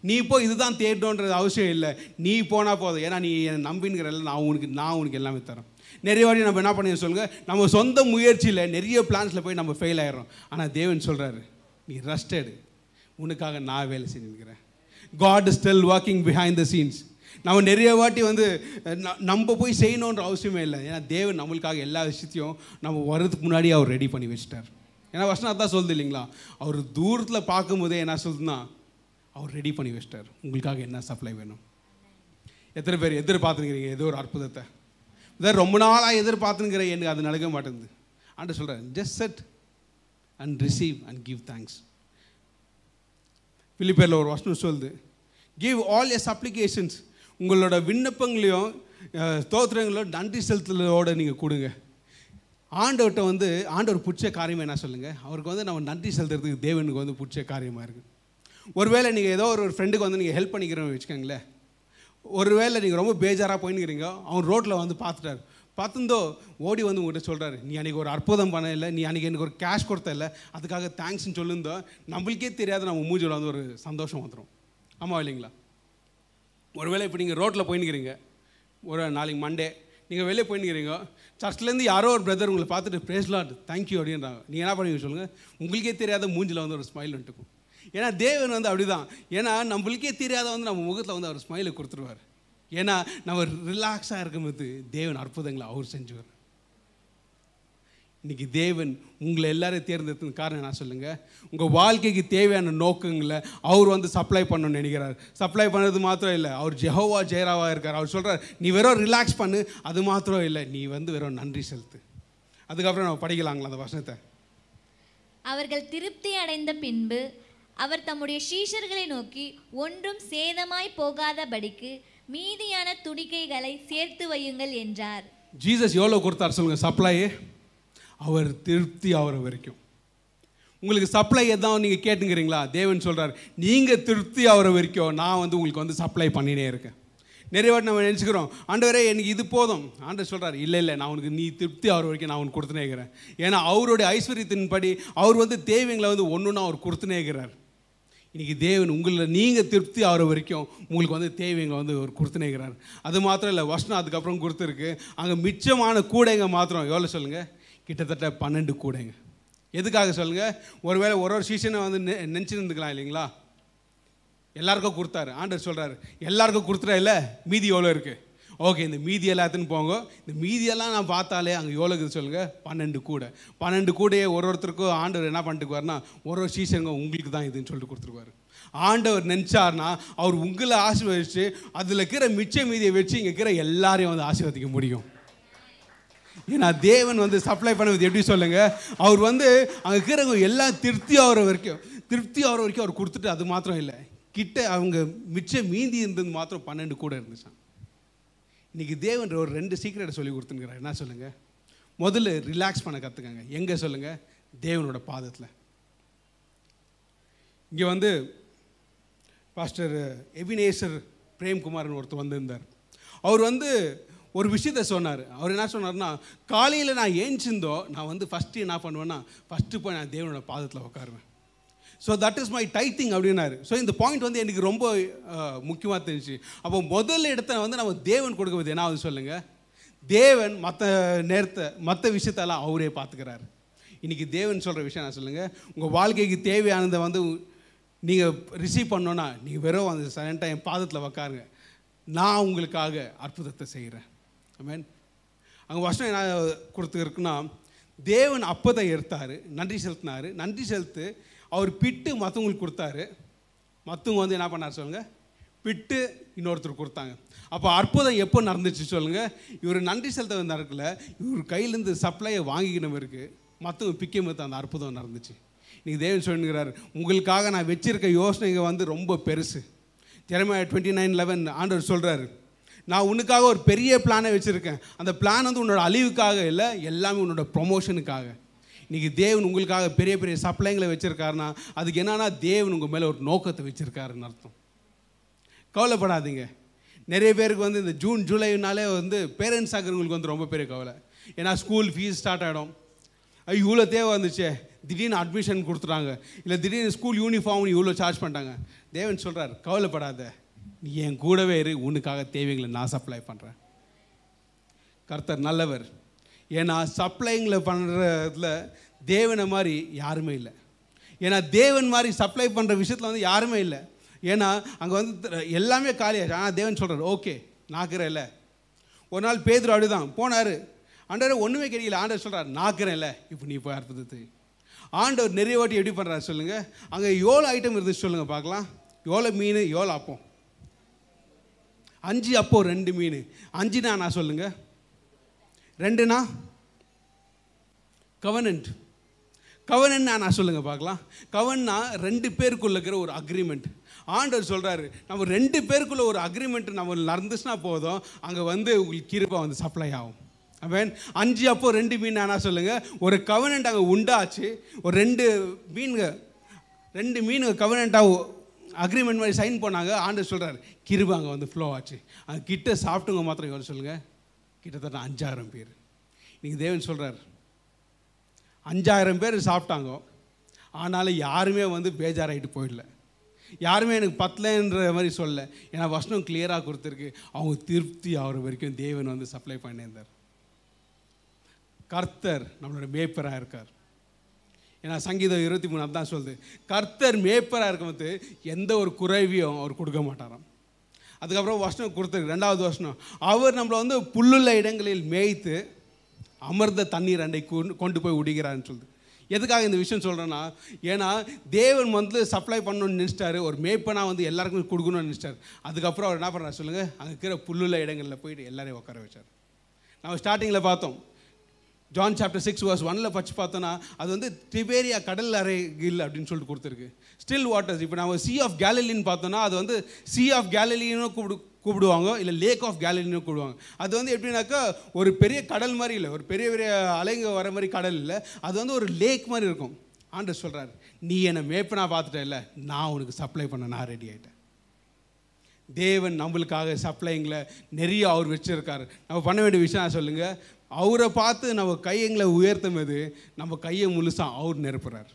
[SPEAKER 2] நீ இப்போ இதுதான் தேடணுன்றது அவசியம் இல்லை. நீ போனால் போதும். ஏன்னா நீ என்னை நம்பின்கிறல்ல நான் உனக்கு நான் உனக்கு எல்லாமே தரேன். நிறைய வாட்டி நம்ம என்ன பண்ணி சொல்லுங்கள் நம்ம சொந்த முயற்சியில் நிறைய பிளான்ஸில் போய் நம்ம ஃபெயில் ஆகிடறோம் ஆனால் தேவன் சொல்கிறாரு நீ ரெஸ்டடு உனக்காக நான் வேலை செஞ்சுருக்கிறேன் God is still working behind the scenes நம்ம நிறைய வாட்டி வந்து நம்ம போய் செய்யணுன்ற அவசியமே இல்லை. ஏன்னா தேவன் நம்மளுக்காக எல்லா விஷயத்தையும் நம்ம வர்றதுக்கு முன்னாடி அவர் ரெடி பண்ணி வச்சிட்டார். ஏன்னா வசனம் அதான் சொல்லுது இல்லைங்களா? அவர் தூரத்தில் பார்க்கும்போதே என்ன சொல்லுதுன்னா அவர் ரெடி பண்ணி வச்சிட்டார். உங்களுக்காக என்ன சப்ளை வேணும்? எத்தனை பேர் எதிர்பார்த்துருக்கிறீங்க? ஏதோ ஒரு அற்புதத்தை. இதை ரொம்ப நாளாக எதிர்பார்த்துங்கிற எனக்கு அது நடக்க மாட்டேங்குது. ஆண்டு சொல்கிறேன் just sit and receive and give thanks பிலிப்பேரில் ஒரு வசனம் சொல்லுது கிவ் ஆல் எஸ் அப்ளிகேஷன்ஸ் உங்களோட விண்ணப்பங்களையும் அஹ், ஸ்தோத்திரங்களையும் நன்றி செலுத்தலோட நீங்கள் கொடுங்க. ஆண்டவர்கிட்ட வந்து ஆண்டவர் பிடிச்ச காரியம் என்ன சொல்லுங்கள் அவருக்கு வந்து நம்ம நன்றி செலுத்துறதுக்கு தேவனுக்கு வந்து பிடிச்ச காரியமாக இருக்குது ஒருவேளை நீங்கள் ஏதோ ஒரு ஃப்ரெண்டுக்கு வந்து நீங்கள் ஹெல்ப் பண்ணிக்கிறோன்னு வச்சுக்கோங்களேன். ஒருவேளை நீங்கள் ரொம்ப பேஜாராக போயின்னுக்கிறீங்க அவன் ரோட்டில் வந்து பார்த்துட்டாரு பார்த்துந்தோ ஓடி வந்து உங்கள்கிட்ட சொல்கிறாரு நீ அன்றைக்கி ஒரு அற்புதம் பண்ண இல்லை நீ அன்றைக்கி எனக்கு ஒரு கேஷ் கொடுத்த இல்லை அதுக்காக தேங்க்ஸ்னு சொல்லியிருந்தோம் நம்மளுக்கே தெரியாத நம்ம மூஞ்சில் வந்து ஒரு சந்தோஷம் வந்துடும் ஆமாம் இல்லைங்களா? ஒருவேளை இப்போ நீங்கள் ரோட்டில் போயின்னுக்கிறீங்க. ஒரு நாளைக்கு மண்டே நீங்கள் வெளியே போயின்னுக்கிறீங்க. சர்ச்லேருந்து யாரோ ஒரு பிரதர் உங்களை பார்த்துட்டு பேசலாம் தேங்க்யூ அப்படின்றாங்க. நீங்கள் என்ன பண்ணுவீங்க சொல்லுங்கள் உங்களுக்கே தெரியாத மூஞ்சில் வந்து ஒரு ஸ்மைல் வந்துட்டுக்கும் ஏன்னா தேவன் வந்து அப்படி தான் ஏன்னா நம்மளுக்கே தெரியாத வந்து நம்ம முகத்தில் வந்து அவர் ஸ்மைலை கொடுத்துருவார். ஏன்னா நம்ம ரிலாக்ஸாக இருக்கும்போது தேவன் அற்புதங்களை அவர் செஞ்சுவார். இன்னைக்கு தேவன் உங்களை எல்லாரையும் தேர்ந்தெடுத்தது காரணம் என்ன சொல்லுங்க? உங்கள் வாழ்க்கைக்கு தேவையான நோக்கங்களை அவர் வந்து சப்ளை பண்ணணும்னு நினைக்கிறார். சப்ளை பண்ணது மாத்திரம் இல்லை அவர் ஜெஹோவா ஜெயராவா இருக்கார். அவர் சொல்கிறார் நீ வெறும் ரிலாக்ஸ் பண்ணு அது மாத்திரம் இல்லை நீ வந்து வெறும் நன்றி செலுத்து. அதுக்கப்புறம் நம்ம படிக்கலாங்களா அந்த வசனத்தை?
[SPEAKER 3] அவர்கள் திருப்தி அடைந்த பின்பு அவர் தம்முடைய சீஷர்களை நோக்கி ஒன்றும் சேதமாய் போகாதபடிக்கு மீதியான துணிக்கைகளை சேர்த்து வையுங்கள் என்றார்.
[SPEAKER 2] ஜீசஸ் எவ்வளோ கொடுத்தார் சொல்லுங்க சப்ளை அவர் திருப்தி ஆகிற வரைக்கும். உங்களுக்கு சப்ளை எதாவது நீங்கள் கேட்டுங்கிறீங்களா? தேவன் சொல்கிறார் நீங்கள் திருப்தி ஆகிற வரைக்கும் நான் வந்து உங்களுக்கு வந்து சப்ளை பண்ணினே இருக்கேன். நிறைய வாட்டி நம்ம நினச்சிக்கிறோம் ஆண்டவரே எனக்கு இது போதும். ஆண்டவர் சொல்கிறார் இல்லை இல்லை நான் உனக்கு நீ திருப்தி ஆகிற வரைக்கும் நான் உனக்கு கொடுத்துனே இருக்கிறேன். ஏன்னா அவருடைய ஐஸ்வர்யத்தின்படி அவர் வந்து தேவைங்களை வந்து ஒன்று ஒன்றா அவர் கொடுத்துனே இருக்கிறார். இன்றைக்கி தேவன் உங்களில் நீங்கள் திருப்தி ஆகிற வரைக்கும் உங்களுக்கு வந்து தேவைங்க வந்து அவர் கொடுத்துனேக்கிறார் அது மாத்திரம் இல்லை வசனம் அதுக்கப்புறம் கொடுத்துருக்கு. அங்கே மிச்சமான கூடைங்க மாத்திரம். எவ்வளோ சொல்லுங்கள் கிட்டத்தட்ட பன்னெண்டு கூடைங்க. எதுக்காக சொல்லுங்கள் ஒருவேளை ஒரு ஒரு சீசனை வந்து நெ நினச்சிருந்துக்கலாம் இல்லைங்களா? எல்லாருக்கும் கொடுத்தாரு. ஆண்டவர் சொல்கிறாரு எல்லாருக்கும் கொடுத்துட்டா இல்லை மீதி எவ்வளோ இருக்குது ஓகே இந்த மீதி எல்லாத்துன்னு போங்க. இந்த மீதியெல்லாம் நான் பார்த்தாலே அங்கே எவ்வளோ இருக்குது சொல்லுங்கள் பன்னெண்டு கூடை. பன்னெண்டு கூடையே ஒரு ஒருத்தருக்கும் ஆண்டவர் என்ன பண்ணிட்டுக்குவார்னா ஒரு ஒரு சீசனுங்க உங்களுக்கு தான் இதுன்னு சொல்லிட்டு கொடுத்துருவாரு ஆண்டவர் நினச்சார்னா அவர் உங்களை ஆசீர்வதிச்சு அதில் இருக்கிற மிச்ச மீதியை வச்சு இங்கே இருக்கிற எல்லாரையும் வந்து ஆசீர்வதிக்க முடியும். ஏன்னா தேவன் வந்து சப்ளை பண்ணுவது எப்படி சொல்லுங்க? அவர் வந்து அங்கே இருக்கிறவங்க எல்லாம் திருப்தி ஆகிற வரைக்கும் திருப்தி ஆகிற வரைக்கும் அவர் கொடுத்துட்டு அது மாத்திரம் இல்லை. கிட்ட அவங்க மிச்சம் மீந்தி இருந்தது மாத்திரம் பன்னெண்டு கூட இருந்துச்சான் இன்றைக்கி தேவன் ஒரு ரெண்டு சீக்கிரட்டை சொல்லி கொடுத்துருக்கிறார். என்ன சொல்லுங்க? முதல்ல ரிலாக்ஸ் பண்ண கற்றுக்கங்க எங்கே சொல்லுங்கள் தேவனோட பாதத்தில். இங்கே வந்து பாஸ்டர் எபினேசர் பிரேம்குமார்னு ஒருத்தர் வந்திருந்தார். அவர் வந்து ஒரு விஷயத்த சொன்னார். அவர் என்ன சொன்னார்னா காலையில் நான் ஏஞ்சிருந்தோ நான் வந்து ஃபஸ்ட்டு என்ன பண்ணுவேன்னா ஃபஸ்ட்டு போய் நான் தேவனோட பாதத்தில் உட்காருவேன் so that is my tithing அப்படின்னாரு. ஸோ இந்த பாயிண்ட் வந்து எனக்கு ரொம்ப முக்கியமாக தெரிஞ்சு அப்போ முதல் இடத்த வந்து நம்ம தேவன் கொடுக்குறது என்ன வந்து சொல்லுங்கள் தேவன் மற்ற நேரத்தை மற்ற விஷயத்தெல்லாம் அவரே பார்த்துக்கிறாரு இன்றைக்கி தேவன் சொல்கிற விஷயம் நான் சொல்லுங்கள் உங்கள் வாழ்க்கைக்கு தேவையானதை வந்து நீங்கள் ரிசீவ் பண்ணோன்னா நீங்கள் வெறும் அந்த சரண்டாக என் பாதத்தில் உக்காருங்க. நான் உங்களுக்காக அற்புதத்தை செய்கிறேன் மீன் அங்கே வருஷம் என்ன கொடுத்துருக்குன்னா தேவன் அப்பதை எடுத்தார் நன்றி செலுத்தினார். நன்றி செலுத்து அவர் பிட்டு மற்றவங்களுக்கு கொடுத்தாரு. மற்றவங்க வந்து என்ன பண்ணார் சொல்லுங்கள் பிட்டு இன்னொருத்தர் கொடுத்தாங்க. அப்போ அற்புதம் எப்போ நடந்துச்சு சொல்லுங்கள் இவர் நன்றி செலுத்த நடக்கல இவர் கையிலேருந்து சப்ளையை வாங்கிக்கினவருக்கு மற்றவங்க பிக்கும் போது அந்த அற்புதம் நடந்துச்சு. இன்றைக்கி தேவன் சொல்லுங்கிறார் உங்களுக்காக நான் வச்சுருக்க யோசனைங்க வந்து ரொம்ப பெருசு. திறமை டுவெண்ட்டி நைன் லெவன் ஆண்டவர் சொல்கிறாரு நான் உனக்காக ஒரு பெரிய பிளானை வச்சுருக்கேன். அந்த பிளான் வந்து உன்னோட அழிவுக்காக இல்லை எல்லாமே உன்னோட ப்ரொமோஷனுக்காக இன்றைக்கி தேவன் உங்களுக்காக பெரிய பெரிய சப்ளைங்களை வச்சுருக்காருன்னா அதுக்கு என்னன்னா தேவன் உங்கள் மேலே ஒரு நோக்கத்தை வச்சுருக்காருன்னு அர்த்தம். கவலைப்படாதீங்க. நிறைய பேருக்கு வந்து இந்த ஜூன் ஜூலைனாலே வந்து பேரண்ட்ஸ் ஆகிறவங்களுக்கு வந்து ரொம்ப பெரிய கவலை. ஏன்னா ஸ்கூல் ஃபீஸ் ஸ்டார்ட் ஆகிடும் ஐயோ இவ்வளோ தேவை வந்துச்சே. திடீர்னு அட்மிஷன் கொடுத்துட்டாங்க. இல்லை திடீர்னு ஸ்கூல் யூனிஃபார்ம் இவ்வளோ சார்ஜ் பண்ணிட்டாங்க. தேவன் சொல்கிறார் கவலைப்படாத. நீ என் கூடவே இரு உனக்காக தேவைங்களை நான் சப்ளை பண்ணுறேன் கர்த்தர் நல்லவர். ஏன்னா சப்ளைங்களை பண்ணுறதுல தேவனை மாதிரி யாருமே இல்லை. ஏன்னா தேவன் மாதிரி சப்ளை பண்ணுற விஷயத்தில் வந்து யாருமே இல்லை. ஏன்னா அங்கே வந்து எல்லாமே காலியாச்சு ஆனால் தேவன் சொல்கிறார் ஓகே நாக்குறேன்ல ஒரு நாள் பேதர் அப்படிதான் போனார். ஆண்டவர் ஒன்றுமே கிடைக்கல ஆண்டவர் சொல்கிறார் நாக்குறேன்ல இப்போ நீ போய் அற்புதத்து ஆண்டவர் நிறைய வாட்டி எப்படி பண்ணுறாரு சொல்லுங்கள் அங்கே எவ்வளோ ஐட்டம் இருந்துச்சு சொல்லுங்கள் பார்க்கலாம். எவ்வளோ மீன் எவ்வளோ அப்பம். அஞ்சு அப்போ ரெண்டு மீன். அஞ்சுனா நான் சொல்லுங்க. ரெண்டுனா? கவனன்ட் கவனன் நான் சொல்லுங்க பார்க்கலாம். கவன்னா ரெண்டு பேருக்குள்ள இருக்கிற ஒரு அக்ரிமெண்ட் ஆண்டவர் சொல்கிறாரு நம்ம ரெண்டு பேருக்குள்ள ஒரு அக்ரிமெண்ட் நம்ம நடந்துச்சுன்னா போதும் அங்கே வந்து உங்களுக்கு கிருப்பா வந்து சப்ளை ஆகும். அவன் அஞ்சு அப்போ ரெண்டு மீன் ஆனா சொல்லுங்க. ஒரு கவனண்ட் அங்கே உண்டாச்சு ஒரு ரெண்டு மீனுங்க ரெண்டு மீனுங்க கவனண்ட்டாக அக்ரிமெண்ட் மாதிரி சைன் பண்ணாங்க. ஆண்டு சொல்கிறார் கிருப அங்கே வந்து ஃப்ளோ ஆச்சு. அது கிட்ட சாப்பிட்டுங்க மாத்திரம் எவ்வளோ சொல்லுங்கள் கிட்டத்தட்ட அஞ்சாயிரம் பேர். இன்றைக்கி தேவன் சொல்கிறார் அஞ்சாயிரம் பேர் சாப்பிட்டாங்க. ஆனாலும் யாருமே வந்து பேஜாராயிட்டு போயிடல. யாருமே எனக்கு பத்தலைன்ற மாதிரி சொல்லல. ஏன்னா வசனம் கிளியராக கொடுத்துருக்கு. அவங்க திருப்தி ஆகிற வரைக்கும் தேவன் வந்து சப்ளை பண்ணியிருந்தார். கர்த்தர் நம்மளோட மேய்ப்பராக இருக்கார். ஏன்னா சங்கீதம் இருபத்தி மூணு தான் சொல்லுது. கர்த்தர் மேய்ப்பராக இருக்கும்போது எந்த ஒரு குறைவியும் அவர் கொடுக்க மாட்டாராம். அதுக்கப்புறம் வசனம் கொடுத்துருக்கு ரெண்டாவது வசனம். அவர் நம்மளை வந்து புல்லுள்ள இடங்களில் மேய்த்து அமர்ந்த தண்ணீர் அண்டை கொண்டு- போய் விடுகிறான்னு சொல்லுது. எதுக்காக இந்த விஷயம் சொல்கிறேன்னா ஏன்னா தேவன் வந்து சப்ளை பண்ணணும்னு நினச்சிட்டாரு ஒரு மேய்ப்பனாக வந்து எல்லாருக்கும் கொடுக்கணும்னு நினச்சிட்டார். அதுக்கப்புறம் அவர் என்ன பண்ணுறாரு சொல்லுங்கள் அங்கே இருக்கிற புல்லுள்ள இடங்களில் போயிட்டு எல்லாரையும் உட்கார வச்சார். நம்ம ஸ்டார்டிங்கில் பார்த்தோம். ஜான் சாப்டர் சிக்ஸ் வாஸ் ஒனில் பச்சு பார்த்தோன்னா அது வந்து திபேரியா கடல் அறைகில் அப்படின்னு சொல்லிட்டு கொடுத்துருக்கு. ஸ்டில் வாட்டர்ஸ் இப்போ நம்ம சி ஆஃப் கேலலின்னு பார்த்தோன்னா அது வந்து சி ஆஃப் கேலலின்னு கூப்பிடு கூப்பிடுவாங்க இல்லை லேக் ஆஃப் கேலலின்னு கூப்பிடுவாங்க. அது வந்து எப்படின்னாக்கா ஒரு பெரிய கடல் மாதிரி இல்லை ஒரு பெரிய பெரிய அலைங்க வர மாதிரி கடல் இல்லை அது வந்து ஒரு லேக் மாதிரி இருக்கும். ஆண்டர் சொல்கிறார் நீ என்னை மேப்பனாக பார்த்துட்ட இல்லை நான் உனக்கு சப்ளை பண்ண நான் ரெடி ஆகிட்டேன் தேவன் நம்மளுக்காக சப்ளைங்களை நிறைய அவர் வச்சுருக்காரு. நம்ம பண்ண வேண்டிய விஷயம் நான் அவரை பார்த்து நம்ம கையங்களை உயர்த்தும் போது நம்ம கையை முழுசாக அவர் நிரப்புறார்.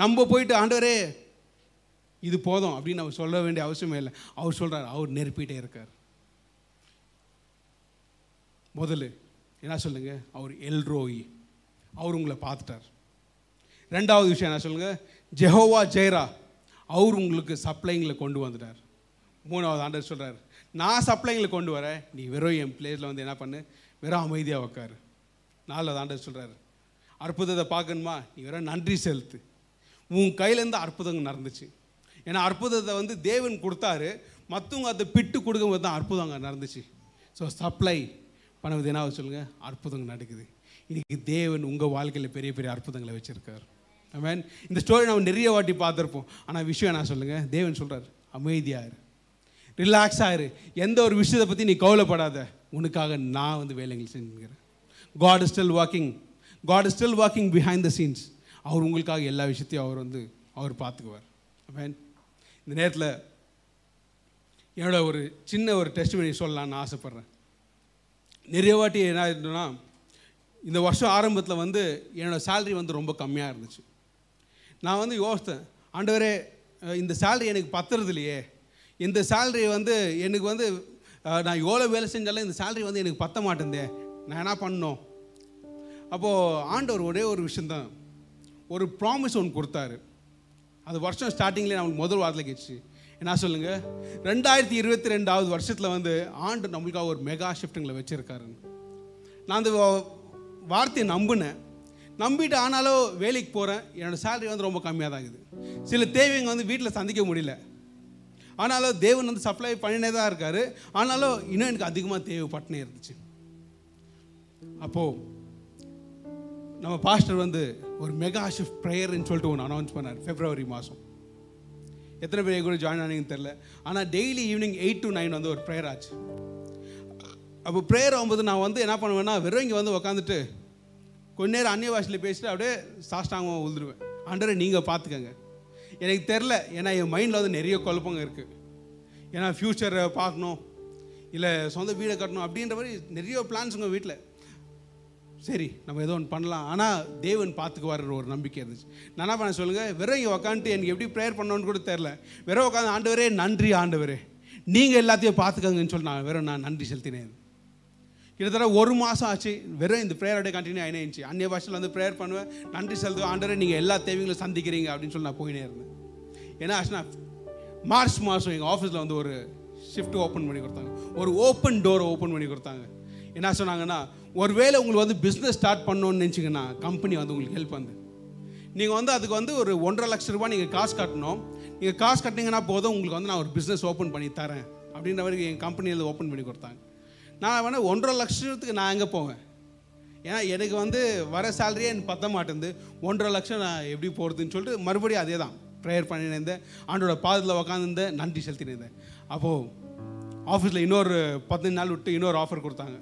[SPEAKER 2] நம்ம போயிட்டு ஆண்டவரே இது போதும் அப்படின்னு நம்ம சொல்ல வேண்டிய அவசியமே இல்லை. அவர் சொல்கிறார் அவர் நெருப்பிட்டே இருக்கார். முதல்ல என்ன சொல்லுங்க? அவர் எல்ரோயி அவர் உங்களை பார்த்துட்டார். ரெண்டாவது விஷயம் என்ன சொல்லுங்கள் ஜெஹோவா ஜெயரா அவர் உங்களுக்கு சப்ளைங்களை கொண்டு வந்துட்டார். மூணாவது ஆண்டர் சொல்கிறார் நான் சப்ளைங்களை கொண்டு வரேன். நீ வெறும் என் பிளேஸில் வந்து என்ன பண்ணு? வெறும் அமைதியாக உக்காரு. நாளில் தாண்ட சொல்கிறாரு அற்புதத்தை பார்க்கணுமா? நீ வெறும் நன்றி செலுத்து. உன் கையிலேருந்து அற்புதங்கள் நடந்துச்சு. ஏன்னா அற்புதத்தை வந்து தேவன் கொடுத்தாரு. மற்றவங்க அதை பிட்டு கொடுக்கும்போது தான் அற்புதம் அங்கே நடந்துச்சு. ஸோ சப்ளை பண்ணுவது என்ன சொல்லுங்கள் அற்புதங்கள் நடக்குது. இன்றைக்கி தேவன் உங்கள் வாழ்க்கையில் பெரிய பெரிய அற்புதங்களை வச்சுருக்கார். மேன் இந்த ஸ்டோரி நம்ம நிறைய வாட்டி பார்த்துருப்போம். ஆனால் விஷயம் என்ன சொல்லுங்கள் தேவன் சொல்கிறார் அமைதியாக இரு. ரிலாக்ஸாக இரு. எந்த ஒரு விஷயத்தை பற்றி நீ கவலைப்படாத. உனக்காக நான் வந்து வேலைகள் செஞ்சுக்கிறேன் God is still walking God is still walking behind the scenes அவர் உங்களுக்காக எல்லா விஷயத்தையும் அவர் வந்து அவர் பார்த்துக்குவார். வேன் இந்த நேரத்தில் என்னோட ஒரு சின்ன ஒரு டெஸ்ட் பண்ணி சொல்லலாம்னு ஆசைப்பட்றேன். நிறைய வாட்டி என்ன ஆயிடுச்சுன்னா இந்த வருஷம் ஆரம்பத்தில் வந்து என்னோட சேல்ரி வந்து ரொம்ப கம்மியாக இருந்துச்சு. நான் வந்து யோசித்தேன் ஆண்டவரே இந்த சேல்ரி எனக்கு பத்துறது இல்லையே இந்த சேல்ரி வந்து எனக்கு வந்து நான் எவ்வளோ வேலை செஞ்சாலும் இந்த சேலரி வந்து எனக்கு பத்த மாட்டேந்தே. நான் என்ன பண்ணோம் அப்போது ஆண்டவர் ஒரே ஒரு விஷயந்தான் ஒரு ப்ராமிஸ் ஒன்று கொடுத்தாரு. அது வருஷம் ஸ்டார்டிங்லேயே நம்மளுக்கு முதல் வாரத்தில் கேச்சு என்ன சொல்லுங்க? ரெண்டாயிரத்தி இருபத்தி ரெண்டாவது வருஷத்தில் வந்து ஆண்டு நம்மளுக்காக ஒரு மெகா ஷிஃப்ட்டுங்களை வச்சுருக்காருன்னு. நான் அந்த வார்த்தையை நம்பினேன். நம்பிட்டு ஆனாலும் வேலைக்கு போகிறேன் என்னோடய சேலரி வந்து ரொம்ப கம்மியாக தான் இருக்குது. சில தேவைங்க வந்து வீட்டில் சந்திக்க முடியல. ஆனாலும் தேவன் வந்து சப்ளை பண்ணினே தான் இருக்காரு. ஆனாலும் இன்னும் எனக்கு அதிகமாக தேவைப்பட்டுனே இருந்துச்சு. அப்போது நம்ம பாஸ்டர் வந்து ஒரு மெகா ஷிஃப்ட் ப்ரேயர்னு சொல்லிட்டு ஒன்று அனௌன்ஸ் பண்ணார் பிப்ரவரி மாதம் எத்தனை பேர் கூட ஜாயின் ஆனீங்கன்னு தெரில ஆனால் daily evening eight to nine வந்து ஒரு ப்ரேயர் ஆச்சு. அப்போ ப்ரேயர் ஆகும்போது நான் வந்து என்ன பண்ணுவேன்னா வெறும் இங்கே வந்து உக்காந்துட்டு கொஞ்ச நேரம் அந்நிய பாஷையில் பேசிட்டு அப்படியே சாஸ்டாங்கமாக உழுதுருவேன். அண்டரை நீங்கள் பார்த்துக்கங்க. எனக்கு தெரில ஏன்னா என் மைண்டில் வந்து நிறைய குழப்பங்க இருக்குது ஏன்னா ஃப்யூச்சரை பார்க்கணும். இல்லை சொந்த வீடை கட்டணும் அப்படின்ற மாதிரி நிறைய பிளான்ஸ் உங்கள் வீட்டில் சரி நம்ம ஏதோ ஒன்று பண்ணலாம். ஆனால் தேவன் பார்த்துக்குவார்ன்ற ஒரு நம்பிக்கை இருந்துச்சு. நான் என்ன பண்ண சொல்லுங்கள் வெறும் இங்கே உக்காந்துட்டு எனக்கு எப்படி ப்ரேயர் பண்ணணும்னு கூட தெரில வெறும் உட்காந்து ஆண்டவரே நன்றி ஆண்டவரே. நீங்கள் எல்லாத்தையும் பார்த்துக்கங்கன்னு சொல்லி நான் வெறும் நான் நன்றி செலுத்தினேன். கிட்டத்தட்ட ஒரு மாதம் ஆச்சு. வெறும் இந்த ப்ரேயரோட கண்டினியூ ஆயினே இருந்துச்சு. அந்நிய பாஷையில் வந்து ப்ரேயர் பண்ணுவேன். நன்றி செலுத்துவேன் ஆண்டரை நீங்கள் எல்லா தேவைகளும் சந்திக்கிறீங்க அப்படின்னு சொல்லி நான் போயினே இருந்தேன். ஏன்னா ஆச்சுன்னா மார்ச் மாதம் எங்கள் ஆஃபீஸில் வந்து ஒரு ஷிஃப்ட் ஓப்பன் பண்ணி கொடுத்தாங்க. ஒரு ஓப்பன் டோரை ஓப்பன் பண்ணி கொடுத்தாங்க. என்ன சொன்னாங்கன்னா ஒருவேளை உங்களுக்கு வந்து பிஸ்னஸ் ஸ்டார்ட் பண்ணணும்னு நினச்சிங்கன்னா கம்பெனி வந்து உங்களுக்கு ஹெல்ப் வந்து நீங்கள் வந்து அதுக்கு வந்து ஒரு ஒன்றரை லட்ச ரூபாய் நீங்கள் காசு கட்டணும். நீங்கள் காசு கட்டினீங்கன்னா போதும் உங்களுக்கு வந்து நான் ஒரு பிஸ்னஸ் ஓப்பன் பண்ணி தரேன். அப்படின்ற மாதிரி என் கம்பெனியில் ஓப்பன் பண்ணி கொடுத்தாங்க. நான் வேணால் ஒன்றரை லட்சத்துக்கு நான் எங்கே போவேன்? ஏன்னா எனக்கு வந்து வர சேலரியே எனக்கு பத்த மாட்டேங்குது. ஒன்றரை லட்சம் நான் எப்படி போகிறதுன்னு சொல்லிட்டு மறுபடியும் அதே தான் ப்ரேயர் பண்ணியிருந்தேன் ஆண்டோட பாதத்தில் உக்காந்துருந்தேன் நன்றி செலுத்தினிருந்தேன் அப்போது ஆஃபீஸில் இன்னொரு பதினஞ்சு நாள் விட்டு இன்னொரு ஆஃபர் கொடுத்தாங்க.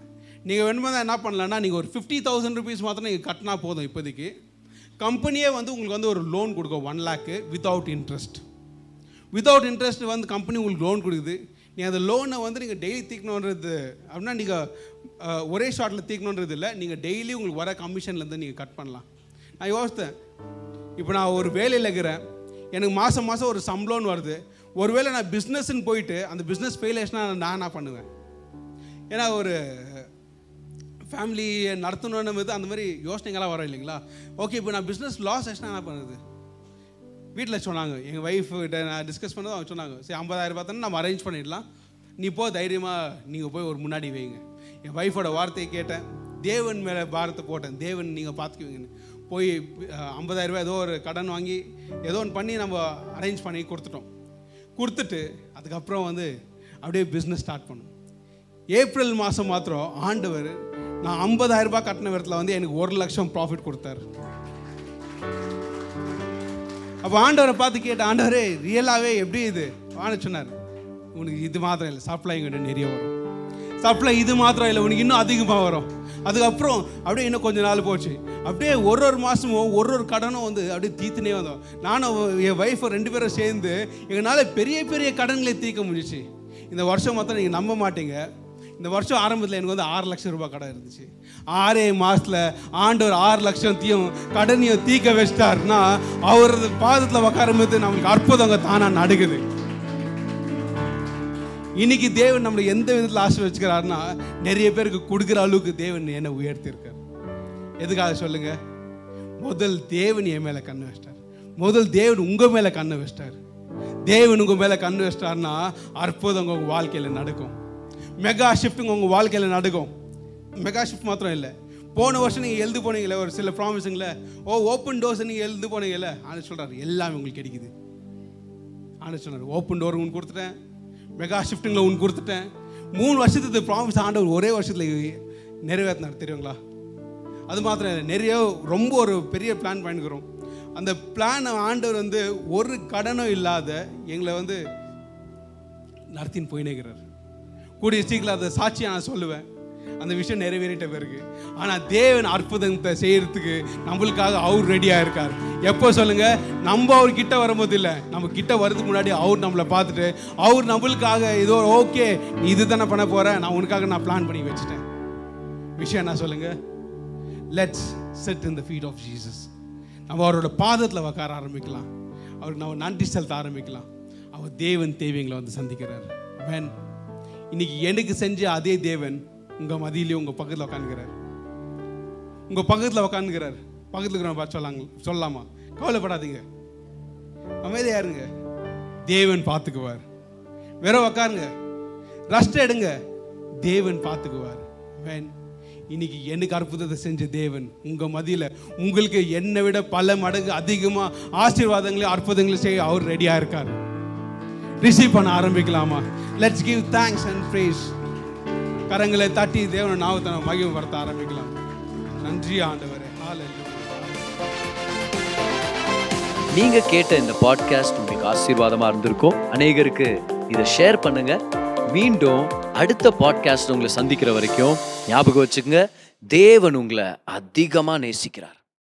[SPEAKER 2] நீங்கள் வேணுமா என்ன பண்ணலன்னா நீங்கள் ஒரு ஃபிஃப்டி தௌசண்ட் ருபீஸ் மாத்திரம் நீங்கள் கட்டினா போதும் இப்போதைக்கு. கம்பெனியே வந்து உங்களுக்கு வந்து ஒரு லோன் கொடுக்கும். One lakh without interest without interest வந்து கம்பெனி உங்களுக்கு லோன் கொடுக்குது. நீங்கள் அந்த லோனை வந்து நீங்கள் டெய்லி தீக்கணுன்றது அப்படின்னா நீங்கள் ஒரே ஷார்ட்டில் தீக்கணுன்றது இல்லை. நீங்கள் டெய்லி உங்களுக்கு வர கமிஷன்லேருந்து நீங்கள் கட் பண்ணலாம். நான் யோசித்தேன். இப்போ நான் ஒரு வேலையில் இருக்கிறேன். எனக்கு மாதம் மாதம் ஒரு சம்பளம்னு வருது. ஒருவேளை நான் பிஸ்னஸ்ன்னு போயிட்டு அந்த பிஸ்னஸ் ஃபெயில் ஆச்சுன்னா நான் என்ன பண்ணுவேன்? ஏன்னா ஒரு ஃபேமிலி நடத்தணும் அந்த மாதிரி யோசனைகள்லாம் வரும் இல்லைங்களா? ஓகே இப்போ நான் பிஸ்னஸ் லாஸ் ஆச்சுன்னா என்ன பண்ணுறது? வீட்டில் சொன்னாங்க. எங்கள் ஒய்ஃப் கிட்ட நான் டிஸ்கஸ் பண்ணது அவங்க சொன்னாங்க. சரி ஐம்பதாயிரம் ரூபாய் நம்ம அரேஞ்ச் பண்ணிடலாம். நீ போ தைரியமாக நீங்கள் போய் ஒரு முன்னாடி வைங்க. என் ஒய்ஃபோட வார்த்தையை கேட்டேன். தேவன் மேலே பாரத்தை போட்டேன். தேவன் நீங்கள் பார்த்துக்குவீங்கன்னு. போய் ஐம்பதாயிரம் ரூபாய் ஏதோ ஒரு கடன் வாங்கி ஏதோ ஒன்று பண்ணி நம்ம அரேஞ்ச் பண்ணி கொடுத்துட்டோம். கொடுத்துட்டு அதுக்கப்புறம் வந்து அப்படியே பிஸ்னஸ் ஸ்டார்ட் பண்ணோம். ஏப்ரல் மாதம் மாத்திரம் ஆண்டவர் நான் 50000 ரூபாய் கட்டின விதத்தில் வந்து எனக்கு ஒரு லட்சம் ப்ராஃபிட் கொடுத்தாரு. அப்போ ஆண்டவரை பார்த்து கேட்ட ஆண்டவரே ரியலாகவே எப்படி இது? வாங்க சொன்னார் உனக்கு இது மாத்திரம் இல்லை சப்ளை எங்கிட்ட நிறைய வரும். சப்ளை இது மாத்திரம் இல்லை உனக்கு இன்னும் அதிகமாக வரும். அதுக்கப்புறம் அப்படியே இன்னும் கொஞ்ச நாள் போச்சு. அப்படியே ஒரு ஒரு மாதமும் ஒரு ஒரு கடனும் வந்து அப்படியே தீத்துனே வந்தோம். நானும் என் ஒய்ஃபை ரெண்டு பேரும் சேர்ந்து எங்களால் பெரிய பெரிய கடன்களை தீர்க்க முடிஞ்சுச்சு. இந்த வருஷம் மாத்திரம் நீங்கள் நம்ப மாட்டீங்க. இந்த வருஷம் ஆரம்பத்தில் எனக்கு வந்து ஆறு லட்சம் ரூபாய் கடன் இருந்துச்சு. ஆறே மாதத்தில் ஆண்டவர் ஆறு லட்சத்தையும் கடனையும் தீக்க வச்சிட்டாருன்னா அவரது பாதத்தில் உட்காரும்போது நம்மளுக்கு அற்புதங்க தானாக நடக்குது இன்னைக்கு தேவன் நம்மளை எந்த விதத்தில் ஆசை ஆசீர்வதிக்கிறாருன்னா நிறைய பேருக்கு கொடுக்குற அளவுக்கு தேவன் என்னை உயர்த்தியிருக்கார் எதுக்காக சொல்லுங்க? முதல் தேவன் என் மேலே கண்ணு வச்சிட்டார். முதல் தேவன் உங்கள் மேலே கண்ணு வச்சிட்டார். தேவன் உங்கள் மேலே கண்ணு வச்சிட்டாருன்னா அற்புதம் உங்கள் வாழ்க்கையில் நடக்கும். மெகா ஷிஃப்ட்டுங்க உங்கள் வாழ்க்கையில் நடக்கும். மெகா ஷிஃப்ட் மாத்திரம் இல்லை. போன வருஷம் நீங்கள் எழுந்து போனீங்களே ஒரு சில ப்ராமிஸுங்கள ஓ ஓப்பன் டோர்ஸ் நீங்கள் எழுந்து போனீங்கல்ல ஆனால் சொல்கிறார் எல்லாமே உங்களுக்கு கிடைக்குது. ஆனால் சொன்னார் ஓப்பன் டோர் ஒன்று கொடுத்துட்டேன் மெகா ஷிஃப்ட்டுங்களை ஒன்று கொடுத்துட்டேன். மூணு வருஷத்துக்கு ப்ராமிஸ் ஆண்டவர் ஒரே வருஷத்தில் நிறைவேற்றினார் தெரியுங்களா? அது மாத்திரம் இல்லை நிறைய ரொம்ப ஒரு பெரிய பிளான் பண்ணிக்கிறோம் அந்த பிளானை ஆண்டவர் வந்து ஒரு கடனும் இல்லாத எங்களை வந்து நடத்தின்னு போயினேங்கிறார் கூடிய சீக்கிரம் அதை சாட்சியை நான் சொல்லுவேன். அந்த விஷயம் நிறைவேறிட்ட பிறகு. ஆனால் தேவன் அற்புதத்தை செய்யறதுக்கு நம்மளுக்காக அவர் ரெடியாக இருக்கார். எப்போ சொல்லுங்க? நம்ம அவர் கிட்ட வரும்போது இல்லை. நம்ம கிட்ட வரதுக்கு முன்னாடி அவர் நம்மளை பார்த்துட்டு அவர் நம்மளுக்காக ஏதோ ஓகே நீ இது தானே பண்ண போற? நான் உனக்காக நான் பிளான் பண்ணி வச்சுட்டேன். விஷயம் என்ன சொல்லுங்க? Let's sit in the feet of Jesus நம்ம அவரோட பாதத்தில் உட்கார ஆரம்பிக்கலாம். அவருக்கு நம்ம நன்றி செலுத்த ஆரம்பிக்கலாம். அவர் தேவன் தேவைங்களை வந்து சந்திக்கிறார். வேன் இன்னைக்கு எனக்கு செஞ்ச அதே தேவன் உங்க மதியிலே உங்க பக்கத்தில் உட்காந்துக்கிறார் உங்க பக்கத்தில் உட்காந்துக்கிறார் பக்கத்தில் இருக்கிற சொல்லாங்க சொல்லலாமா கவலைப்படாதீங்க. அமைதியா இருங்க. தேவன் பார்த்துக்குவார். வேற உக்காருங்க. ரெஸ்ட் எடுங்க. தேவன் பார்த்துக்குவார். வேன் இன்னைக்கு எனக்கு அற்புதத்தை செஞ்ச தேவன் உங்க மதியில. உங்களுக்கு என்னை விட பல மடங்கு அதிகமா ஆசீர்வாதங்களையும் அற்புதங்களையும் செய்ய அவர் ரெடியா இருக்கார். ரிசீவ் பண்ண ஆரம்பிக்கலாமா? Let's give thanks and praise கரங்களை தட்டி தேவனை நாவத்தை நம்ம மகிமைப்படுத்த ஆரம்பிக்கலாம். நன்றி ஆண்டவரே.
[SPEAKER 1] நீங்க கேட்ட இந்த பாட்காஸ்ட் உங்களுக்கு ஆசீர்வாதமா இருந்திருக்கும். அநேகருக்கு இதை ஷேர் பண்ணுங்க. மீண்டும் அடுத்த பாட்காஸ்ட் உங்களை சந்திக்கிற வரைக்கும் ஞாபகம் வச்சுக்கோங்க. தேவன் உங்களை அதிகமாக நேசிக்கிறார்.